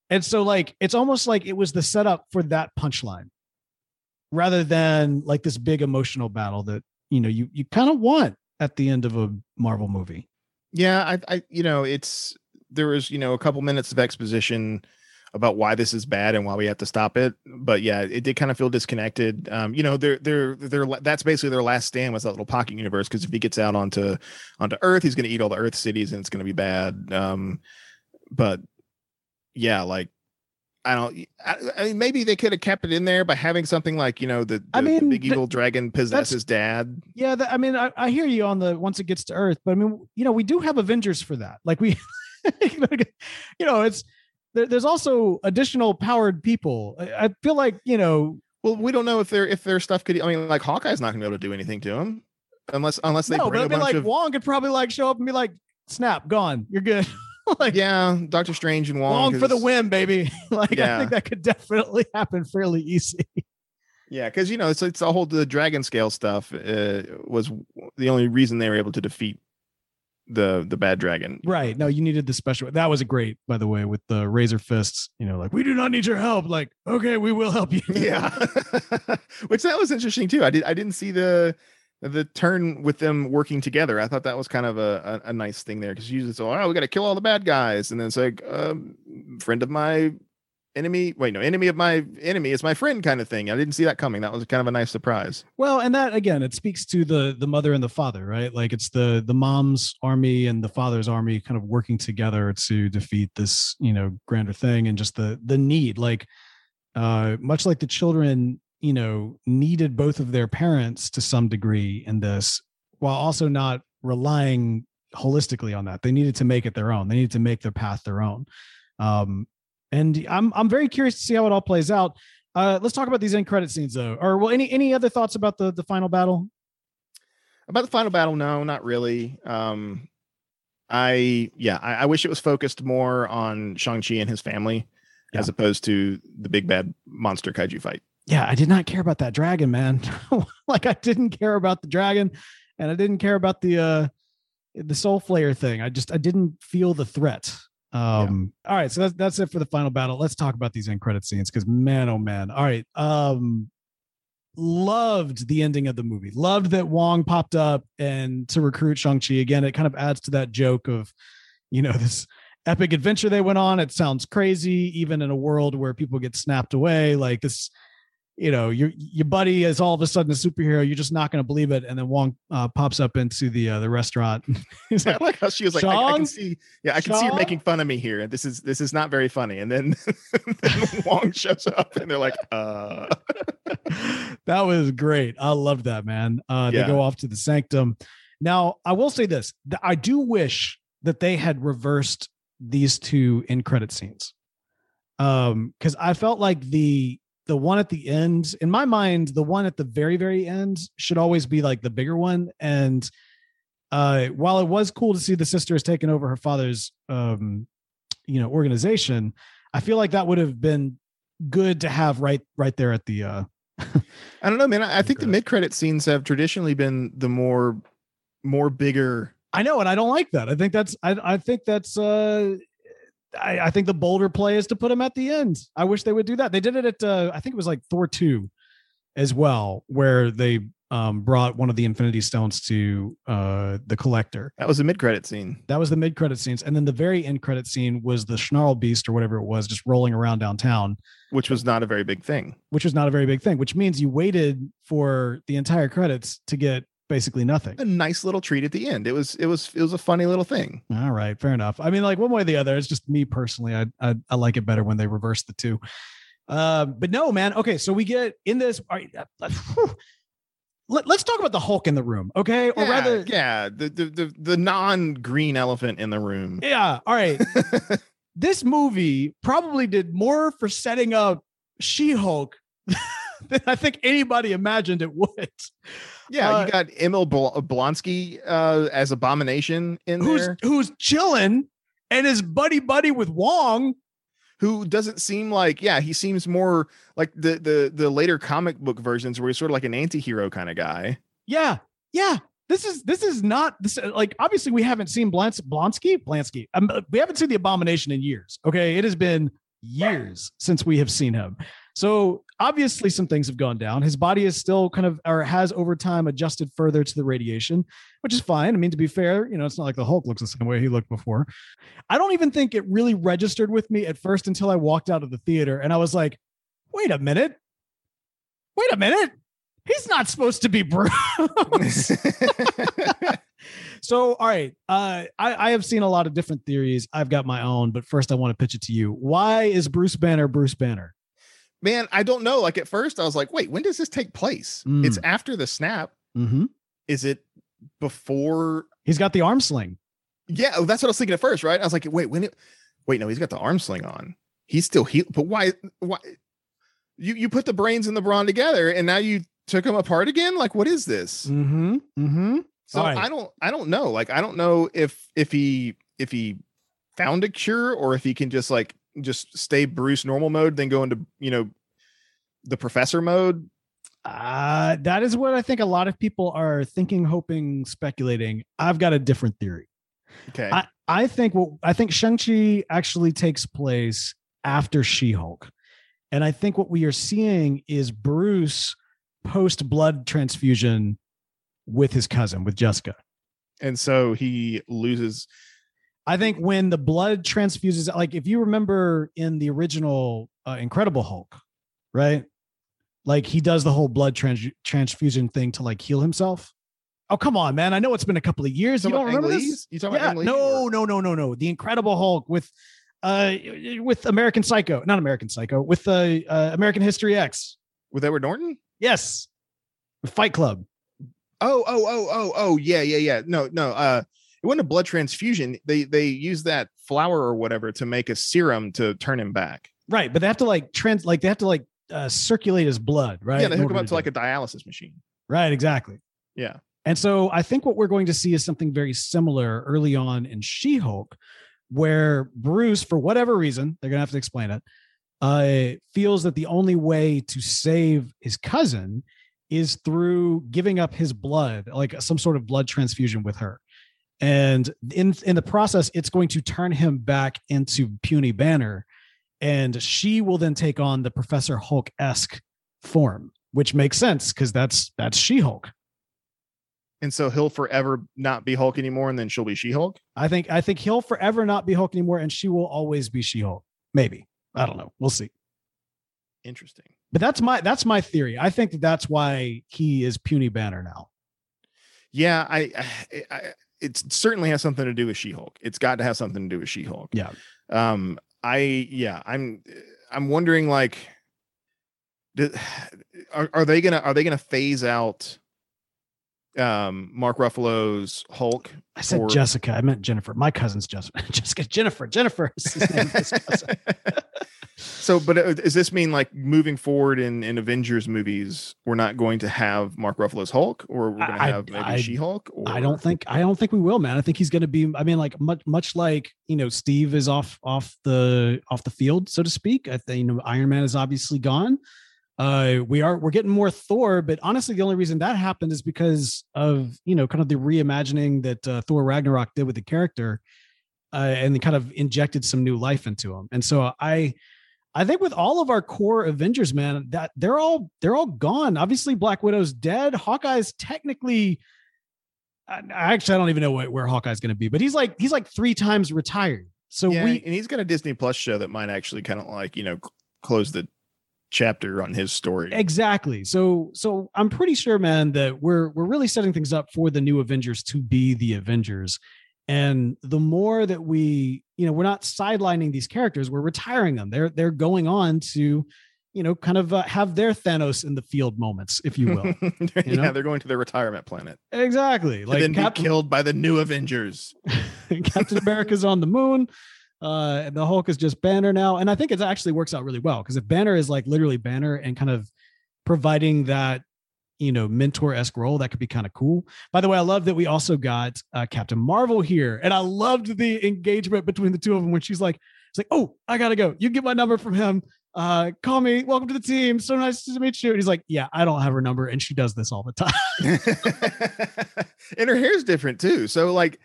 And so like it's almost like it was the setup for that punchline rather than like this big emotional battle that you know you you kind of want at the end of a Marvel movie. Yeah, I, I, you know, it's there was, you know, a couple minutes of exposition about why this is bad and why we have to stop it. But yeah, it did kind of feel disconnected. Um, you know, they're they're they're that's basically their last stand was that little pocket universe because if he gets out onto onto Earth, he's going to eat all the Earth cities and it's going to be bad. Um, but yeah, like I don't. I, I mean, maybe they could have kept it in there by having something like you know the, the, I the mean, big th- evil dragon possesses dad. Yeah, that, I mean, I, I hear you on the once it gets to Earth, but I mean, you know, we do have Avengers for that. Like we, you know, it's there, there's also additional powered people. I, feel like you know, Well, we don't know if their if their stuff could. I mean, like Hawkeye's not going to be able to do anything to him unless unless they no, bring but I mean, like of Wong could probably like show up and be like, "Snap, gone, you're good." like yeah, Doctor Strange and Wong, Wong for the win, baby. like I think that could definitely happen fairly easy. Yeah, because you know it's it's the whole the dragon scale stuff uh, was the only reason they were able to defeat the the bad dragon. Right. No, you needed the special. That was a great, by the way, with the razor fists. You know, like we do not need your help. Like, okay, we will help you. Yeah, which that was interesting too. I did I didn't see the the turn with them working together. I thought that was kind of a a, a nice thing there because usually it's oh we got to kill all the bad guys, and then it's like um, friend of my enemy. Wait, no, enemy of my enemy is my friend kind of thing. I didn't see that coming. That was kind of a nice surprise. Well, and that again, it speaks to the the mother and the father, right? Like it's the the mom's army and the father's army kind of working together to defeat this, you know, grander thing, and just the the need, like, uh, much like the children, you know, needed both of their parents to some degree in this, while also not relying holistically on that. They needed to make it their own. They needed to make their path their own. Um, and I'm I'm very curious to see how it all plays out. Uh, let's talk about these end credit scenes though. Or well, any any other thoughts about the the final battle? About the final battle, no, not really. Um, I yeah, I, I wish it was focused more on Shang Chi and his family as opposed to the big bad monster kaiju fight. Yeah, I did not care about that dragon, man. like I didn't care about the dragon, and I didn't care about the uh the soul flayer thing. I just I didn't feel the threat. Um all right, so that's that's it for the final battle. Let's talk about these end credit scenes because man, oh man. All right. Um loved the ending of the movie. Loved that Wong popped up and to recruit Shang-Chi. Again, it kind of adds to that joke of, you know, this epic adventure they went on. It sounds crazy, even in a world where people get snapped away. Like this, you know, your your buddy is all of a sudden a superhero. You're just not going to believe it. And then Wong uh, pops up into the uh, the restaurant. He's I like, like how she was like, I, I can see, yeah, I can see you Shaun? making fun of me here. This is this is not very funny. And then, then Wong shows up, and they're like, uh, that was great. I loved that, man. Uh, Yeah. They go off to the sanctum. Now, I will say this: I do wish that they had reversed these two in credit scenes, um, because I felt like the the one at the end, in my mind, the one at the very very end should always be like the bigger one. And uh, while it was cool to see the sisters taking over her father's, um, you know, organization, I feel like that would have been good to have right right there at the uh I don't know, man. I, I think the mid credit scenes have traditionally been the more more bigger. I know, and I don't like that. I think that's I I think that's uh I, I think the bolder play is to put him at the end. I wish they would do that. They did it at uh I think it was like Thor 2 as well, where they um brought one of the infinity stones to uh the collector. That was a mid credit scene. That was the mid credit scenes. And then the very end credit scene was the Snarl Beast or whatever it was, just rolling around downtown, which was not a very big thing. which was not a very big thing, which means you waited for the entire credits to get basically nothing. A nice little treat at the end. It was it was it was a funny little thing. All right, fair enough. I mean, like one way or the other. It's just me personally. I I, I like it better when they reverse the two. Uh, but no, man. Okay, so we get in this. All right, uh, uh. Let, us talk about the Hulk in the room, okay? Or yeah, rather, yeah, the the the, the non green elephant in the room. yeah. All right. this movie probably did more for setting up She-Hulk than I think anybody imagined it would. Yeah, Uh, you got Emil Bl- Blonsky uh, as Abomination in Who's there, who's chilling and is buddy buddy with Wong. who doesn't seem like yeah, he seems more like the the the later comic book versions where he's sort of like an anti-hero kind of guy. Yeah, yeah. This is this is not this like obviously we haven't seen Blans- Blonsky Blansky. Um, we haven't seen the abomination in years. Okay, it has been years since we have seen him. So obviously some things have gone down. His body is still kind of or has over time adjusted further to the radiation, which is fine. I mean, to be fair, you know, it's not like the Hulk looks the same way he looked before. I don't even think it really registered with me at first until I walked out of the theater and I was like, wait a minute. Wait a minute. He's not supposed to be Bruce. so, all right. Uh, I, I have seen a lot of different theories. I've got my own, but first I want to pitch it to you. Why is Bruce Banner Bruce Banner? Man, I don't know. Like at first, I was like, wait, when does this take place? Mm. It's after the snap. Mm-hmm. Is it before? He's got the arm sling. Yeah, oh, that's what I was thinking at first, right? I was like, wait, when it wait, no, he's got the arm sling on. He's still heal, but why why you you put the brains and the brawn together and now you took them apart again? Like, what is this? Mm-hmm. Mm-hmm. So All right. I don't I don't know. Like, I don't know if if he if he found a cure or if he can just like just stay Bruce normal mode, then go into you know the professor mode. Uh, that is what I think a lot of people are thinking, hoping, speculating. I've got a different theory. Okay. I, I think what I think Shang-Chi actually takes place after She-Hulk. And I think what we are seeing is Bruce post blood transfusion with his cousin, with Jessica. and so he loses I think when the blood transfuses, like if you remember in the original uh, Incredible Hulk, right? Like he does the whole blood trans- transfusion thing to like heal himself. Oh come on, man! I know it's been a couple of years. You talking don't remember this? You talking Yeah, about Lee no, or- no, no, no, no. The Incredible Hulk with, uh, with American Psycho, not American Psycho, with uh, uh American History X. with Edward Norton? Yes, Fight Club. Oh, oh, oh, oh, oh, yeah, yeah, yeah. No, no. Uh, it wasn't a blood transfusion. They they used that flower or whatever to make a serum to turn him back. Right, but they have to like trans, like they have to like uh, circulate his blood, right? Yeah, they hook him up do to like a dialysis machine. right, exactly. Yeah. And so I think what we're going to see is something very similar early on in She Hulk, where Bruce, for whatever reason, they're going to have to explain it, uh, feels that the only way to save his cousin is through giving up his blood, like some sort of blood transfusion with her. And in in the process, it's going to turn him back into puny Banner, and she will then take on the Professor Hulk esque form, which makes sense because that's that's She Hulk. And so he'll forever not be Hulk anymore, and then she'll be She-Hulk. I think I think he'll forever not be Hulk anymore, and she will always be She Hulk. Maybe I don't know. We'll see. Interesting. But that's my that's my theory. I think that that's why he is puny Banner now. Yeah, I, I, I it certainly has something to do with She-Hulk. It's got to have something to do with She-Hulk. Yeah. Um, I yeah, I'm I'm wondering like, do, are are they gonna are they gonna phase out um Mark Ruffalo's Hulk? I said Or- Jessica. I meant Jennifer. My cousin's Jessica. Jessica. Jennifer. Jennifer. is his name. His cousin. so, but uh, does this mean like moving forward in in Avengers movies, we're not going to have Mark Ruffalo's Hulk, or we're going to have maybe I- She-Hulk? Or... I don't think I don't think we will, man. I think he's going to be. I mean, like much much like you know, Steve is off off the off the field, so to speak. I think you know, Iron Man is obviously gone. Uh, we are we're getting more Thor, but honestly, the only reason that happened is because of you know kind of the reimagining that uh, Thor Ragnarok did with the character, uh, and they kind of injected some new life into him. And so I, I think with all of our core Avengers, man, that they're all they're all gone. Obviously, Black Widow's dead. Hawkeye's technically I, actually I don't even know where, where Hawkeye's going to be, but he's like he's like three times retired. So yeah, we and he's got a Disney Plus show that might actually kind of like you know close the chapter on his story. exactly. So so I'm pretty sure, man, that we're we're really setting things up for the new Avengers to be the Avengers. And the more that we, you know, we're not sidelining these characters, we're retiring them. They're they're going on to, you know, kind of uh, have their Thanos in the field moments, if you will. yeah, know? they're going to their retirement planet. exactly. Like Like then Captain, be killed by the new Avengers. Captain America's on the moon. Uh, and the Hulk is just Banner now. And I think it actually works out really well because if Banner is like literally Banner and kind of providing that you know mentor esque role that could be kind of cool. By the way, I love that we also got uh, Captain Marvel here, and I loved the engagement between the two of them when she's like, "It's like, oh, I gotta go. You get my number from him. Uh, call me. Welcome to the team. So nice to meet you." And he's like, "Yeah, I don't have her number," and she does this all the time. and her hair's different too. So like,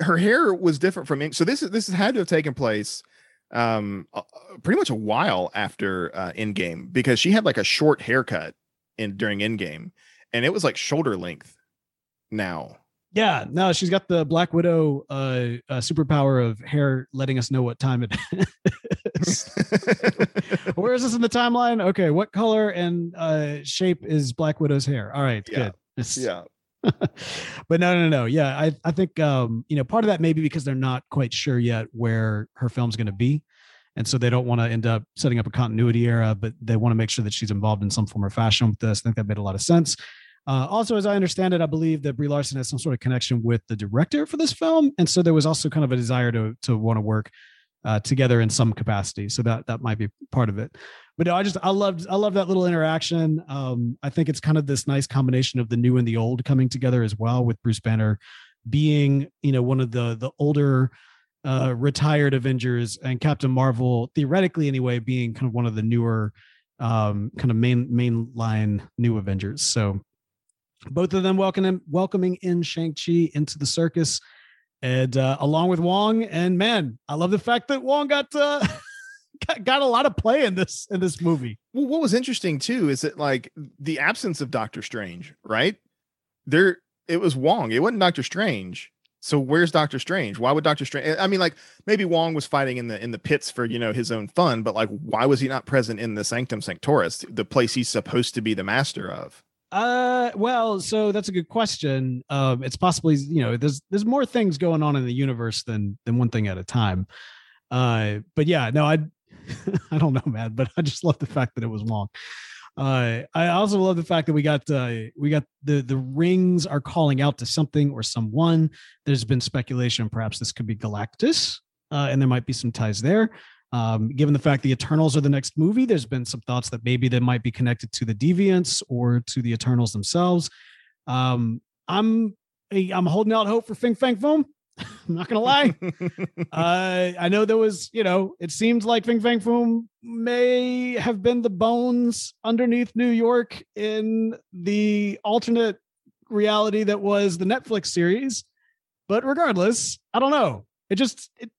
her hair was different from. in. So this is this had to have taken place um pretty much a while after uh Endgame because she had like a short haircut in during Endgame, and it was like shoulder length now. Yeah, no, she's got the Black Widow uh, uh, superpower of hair letting us know what time it is. Where is this in the timeline? Okay, what color and uh, shape is Black Widow's hair? All right, yeah. good. yeah. but no, no, no. Yeah, I, I think um, you know part of that maybe because they're not quite sure yet where her film's going to be and so they don't want to end up setting up a continuity era but they want to make sure that she's involved in some form or fashion with this. I think that made a lot of sense. Uh, also as i understand it i believe that brie larson has some sort of connection with the director for this film. And so there was also kind of a desire to to want to work uh, together in some capacity. So that that might be part of it. But no, i just i loved i love that little interaction. Um, i think it's kind of this nice combination of the new and the old coming together as well with bruce banner being you know one of the the older uh, retired Avengers and Captain Marvel, theoretically anyway, being kind of one of the newer um, kind of main mainline new Avengers. So both of them welcoming welcoming in Shang Chi into the circus, and uh, along with Wong. And man, I love the fact that Wong got uh, got, a lot of play in this in this movie. Well, what was interesting too is that like the absence of Doctor Strange, right? There, it was Wong. It wasn't Doctor Strange so where's Doctor Strange? Why would Doctor Strange? I mean, like maybe Wong was fighting in the in the pits for you know his own fun, but like why was he not present in the Sanctum Sanctorum, the place he's supposed to be the master of? Uh, well, so that's a good question. Um, it's possibly you know there's there's more things going on in the universe than than one thing at a time. Uh, but yeah, no, I I don't know, man, but I just love the fact that it was Wong. Uh, I also love the fact that we got uh, we got the the rings are calling out to something or someone. There's been speculation, perhaps this could be Galactus, uh, and there might be some ties there. Um, given the fact the Eternals are the next movie, there's been some thoughts that maybe they might be connected to the Deviants or to the Eternals themselves. Um, I'm I'm holding out hope for Fing Fang Foom. I'm not gonna lie. uh, I know there was, you know, it seemed like Fing Fang Foom may have been the bones underneath New York in the alternate reality that was the Netflix series. But regardless, I don't know. It just it,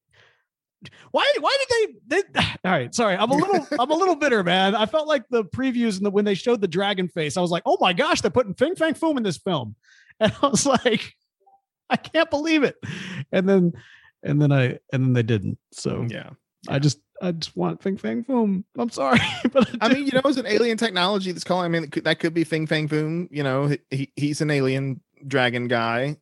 why why did they, they all right sorry i'm a little i'm a little bitter man i felt like the previews and the, when they showed the dragon face i was like oh my gosh they're putting fing fang foom in this film and i was like I can't believe it. And then and then I and then they didn't. So yeah. I just I just want Fing Fang Foom. I'm sorry, but I, I mean, you know, it's an alien technology that's calling. I mean, that could be Fing Fang Foom. You know, he, he's an alien dragon guy.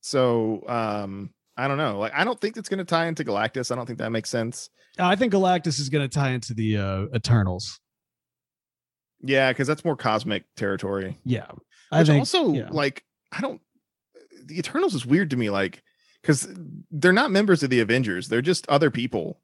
So um, I don't know. Like, I don't think it's going to tie into Galactus. I don't think that makes sense. I think Galactus is going to tie into the uh, Eternals. Yeah, because that's more cosmic territory. Yeah, I Which think also yeah. like I don't the Eternals is weird to me, like because they're not members of the Avengers; they're just other people.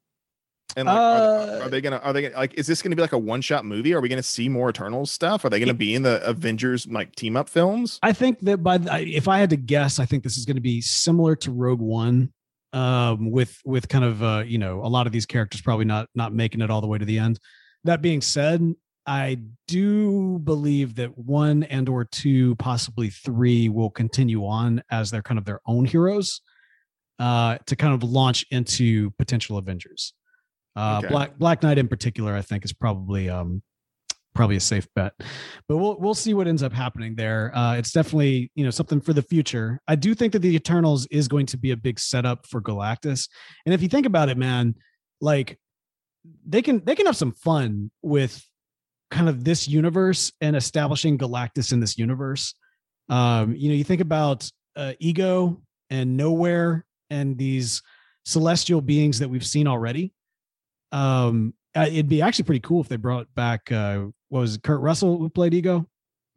And like, uh, are, are, they gonna? Are they gonna, like? Is this gonna be like a one-shot movie? Are we gonna see more Eternals stuff? Are they gonna be in the Avengers like team-up films? I think that by the, if I had to guess, I think this is gonna be similar to Rogue One, um, with with kind of uh, you know a lot of these characters probably not not making it all the way to the end. That being said, I do believe that one and or two, possibly three, will continue on as they're kind of their own heroes uh, to kind of launch into potential Avengers. Uh, okay. Black Black Knight in particular, I think, is probably um, probably a safe bet. But we'll we'll see what ends up happening there. Uh, it's definitely you know something for the future. I do think that the Eternals is going to be a big setup for Galactus, and if you think about it, man, like they can they can have some fun with kind of this universe and establishing Galactus in this universe. Um, you know, you think about uh, ego and Knowhere and these celestial beings that we've seen already. Um, uh, it'd be actually pretty cool if they brought back uh, what was it, Kurt Russell who played Ego?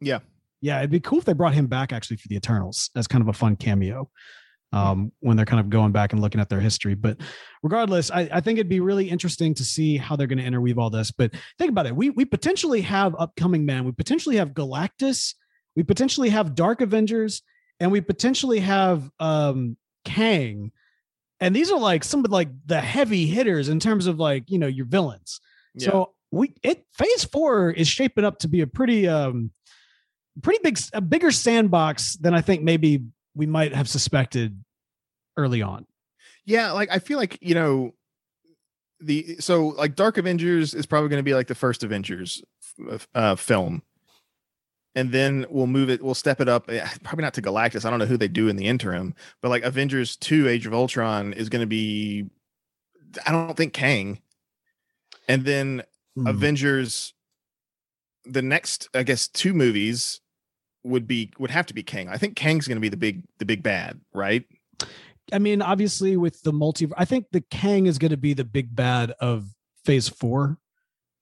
Yeah, yeah, it'd be cool if they brought him back actually for the Eternals as kind of a fun cameo. Um, when they're kind of going back and looking at their history. But regardless, I, I think it'd be really interesting to see how they're going to interweave all this. But think about it: we we potentially have upcoming man, we potentially have Galactus, we potentially have Dark Avengers, and we potentially have um, Kang. And these are like some of like the heavy hitters in terms of like you know your villains. Yeah. So we it phase four is shaping up to be a pretty um pretty big a bigger sandbox than I think maybe we might have suspected early on. Yeah, like I feel like you know the so like Dark Avengers is probably going to be like the first Avengers uh, film, and then we'll move it. We'll step it up. eh, Probably not to Galactus. I don't know who they do in the interim, but like Avengers Two: Age of Ultron is going to be. I don't think Kang, and then Hmm. Avengers. The next, I guess, two movies would be would have to be Kang. I think Kang's going to be the big the big bad, right? I mean, obviously with the multi, I think the Kang is going to be the big bad of Phase Four.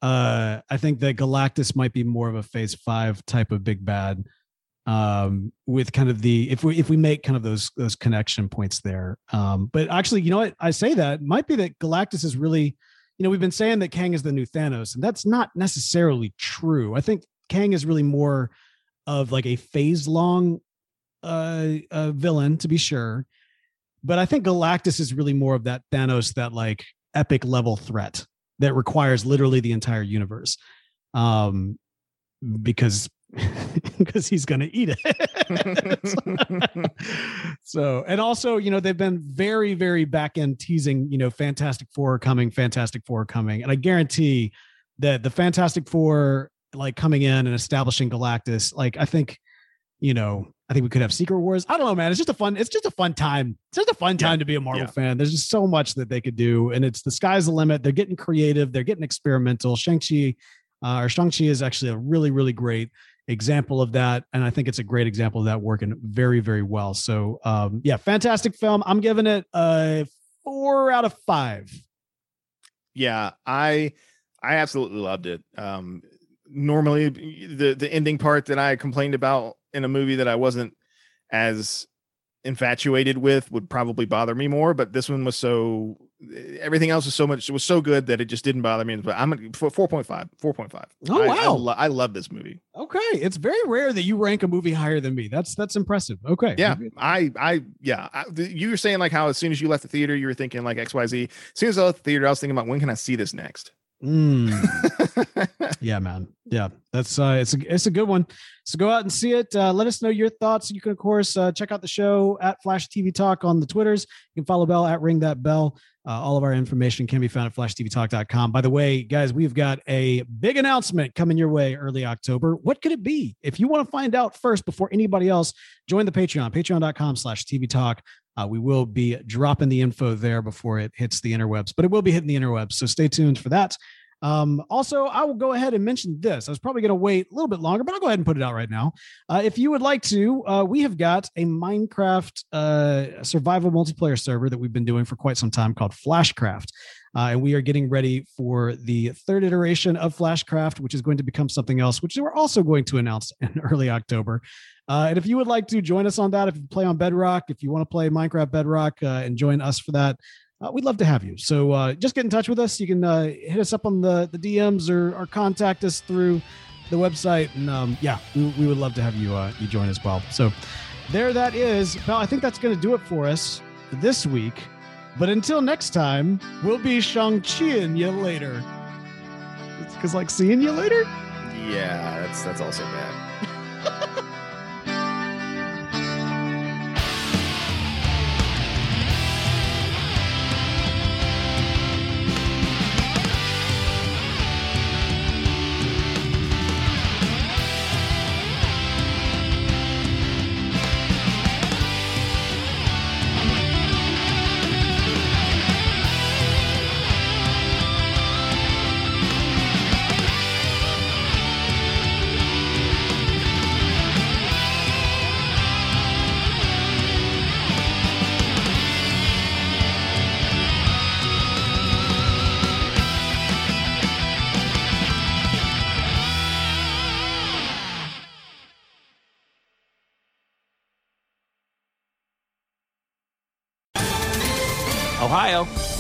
Uh, I think that Galactus might be more of a Phase Five type of big bad. Um, with kind of the if we if we make kind of those those connection points there. Um, but actually, you know what? I say that might be that Galactus is really, you know, we've been saying that Kang is the new Thanos, and that's not necessarily true. I think Kang is really more of like a phase long uh, uh villain to be sure but I think Galactus is really more of that Thanos, that like epic level threat that requires literally the entire universe. Um, because because he's gonna eat it. so and also, you know, they've been very, very back end teasing, you know, Fantastic Four coming, Fantastic Four coming. And I guarantee that the Fantastic Four like coming in and establishing Galactus, like I think, you know, I think we could have Secret Wars. I don't know, man. It's just a fun. It's just a fun time. It's just a fun Yeah. time to be a Marvel Yeah. fan. There's just so much that they could do, and it's the sky's the limit. They're getting creative. They're getting experimental. Shang Chi, uh, or Shang Chi is actually a really, really great example of that, and I think it's a great example of that working very, very well. So, um, yeah, fantastic film. I'm giving it a four out of five. yeah i i absolutely loved it um normally the the ending part that i complained about in a movie that i wasn't as infatuated with would probably bother me more but this one was so everything else was so much it was so good that it just didn't bother me but i'm gonna 4.5 4.5 Oh, I, I, wow. lo- I love this movie Okay, it's very rare that you rank a movie higher than me. That's that's impressive. Okay, yeah i i yeah I, you were saying like how as soon as you left the theater you were thinking like xyz as soon as i left the theater i was thinking about when can i see this next Mm. Yeah, man. Yeah, that's uh, it's a it's a good one. So go out and see it. Uh, let us know your thoughts. You can of course uh, check out the show at Flash TV Talk on the Twitters. You can follow Bell at Ring That Bell. Uh, all of our information can be found at flashtvtalk.com. By the way, guys, we've got a big announcement coming your way early October. What could it be? If you want to find out first before anybody else, join the Patreon, patreon.com slash TV Talk. Uh, we will be dropping the info there before it hits the interwebs, but it will be hitting the interwebs. So stay tuned for that. Um, also, I will go ahead and mention this. I was probably going to wait a little bit longer, but I'll go ahead and put it out right now. Uh, if you would like to, uh, we have got a Minecraft uh, survival multiplayer server that we've been doing for quite some time called Flashcraft. Uh, and we are getting ready for the third iteration of Flashcraft, which is going to become something else, which we're also going to announce in early October. Uh, and if you would like to join us on that, if you play on Bedrock, if you want to play Minecraft Bedrock uh, and join us for that, uh, we'd love to have you. So uh, just get in touch with us. You can uh, hit us up on the, the DMs or, or contact us through the website. And um, yeah, we, we would love to have you you join as well. So there that is. Well, I think that's going to do it for us this week. But until next time, we'll be Shang-Chi-ing you later. Because like seeing you later. yeah that's that's also bad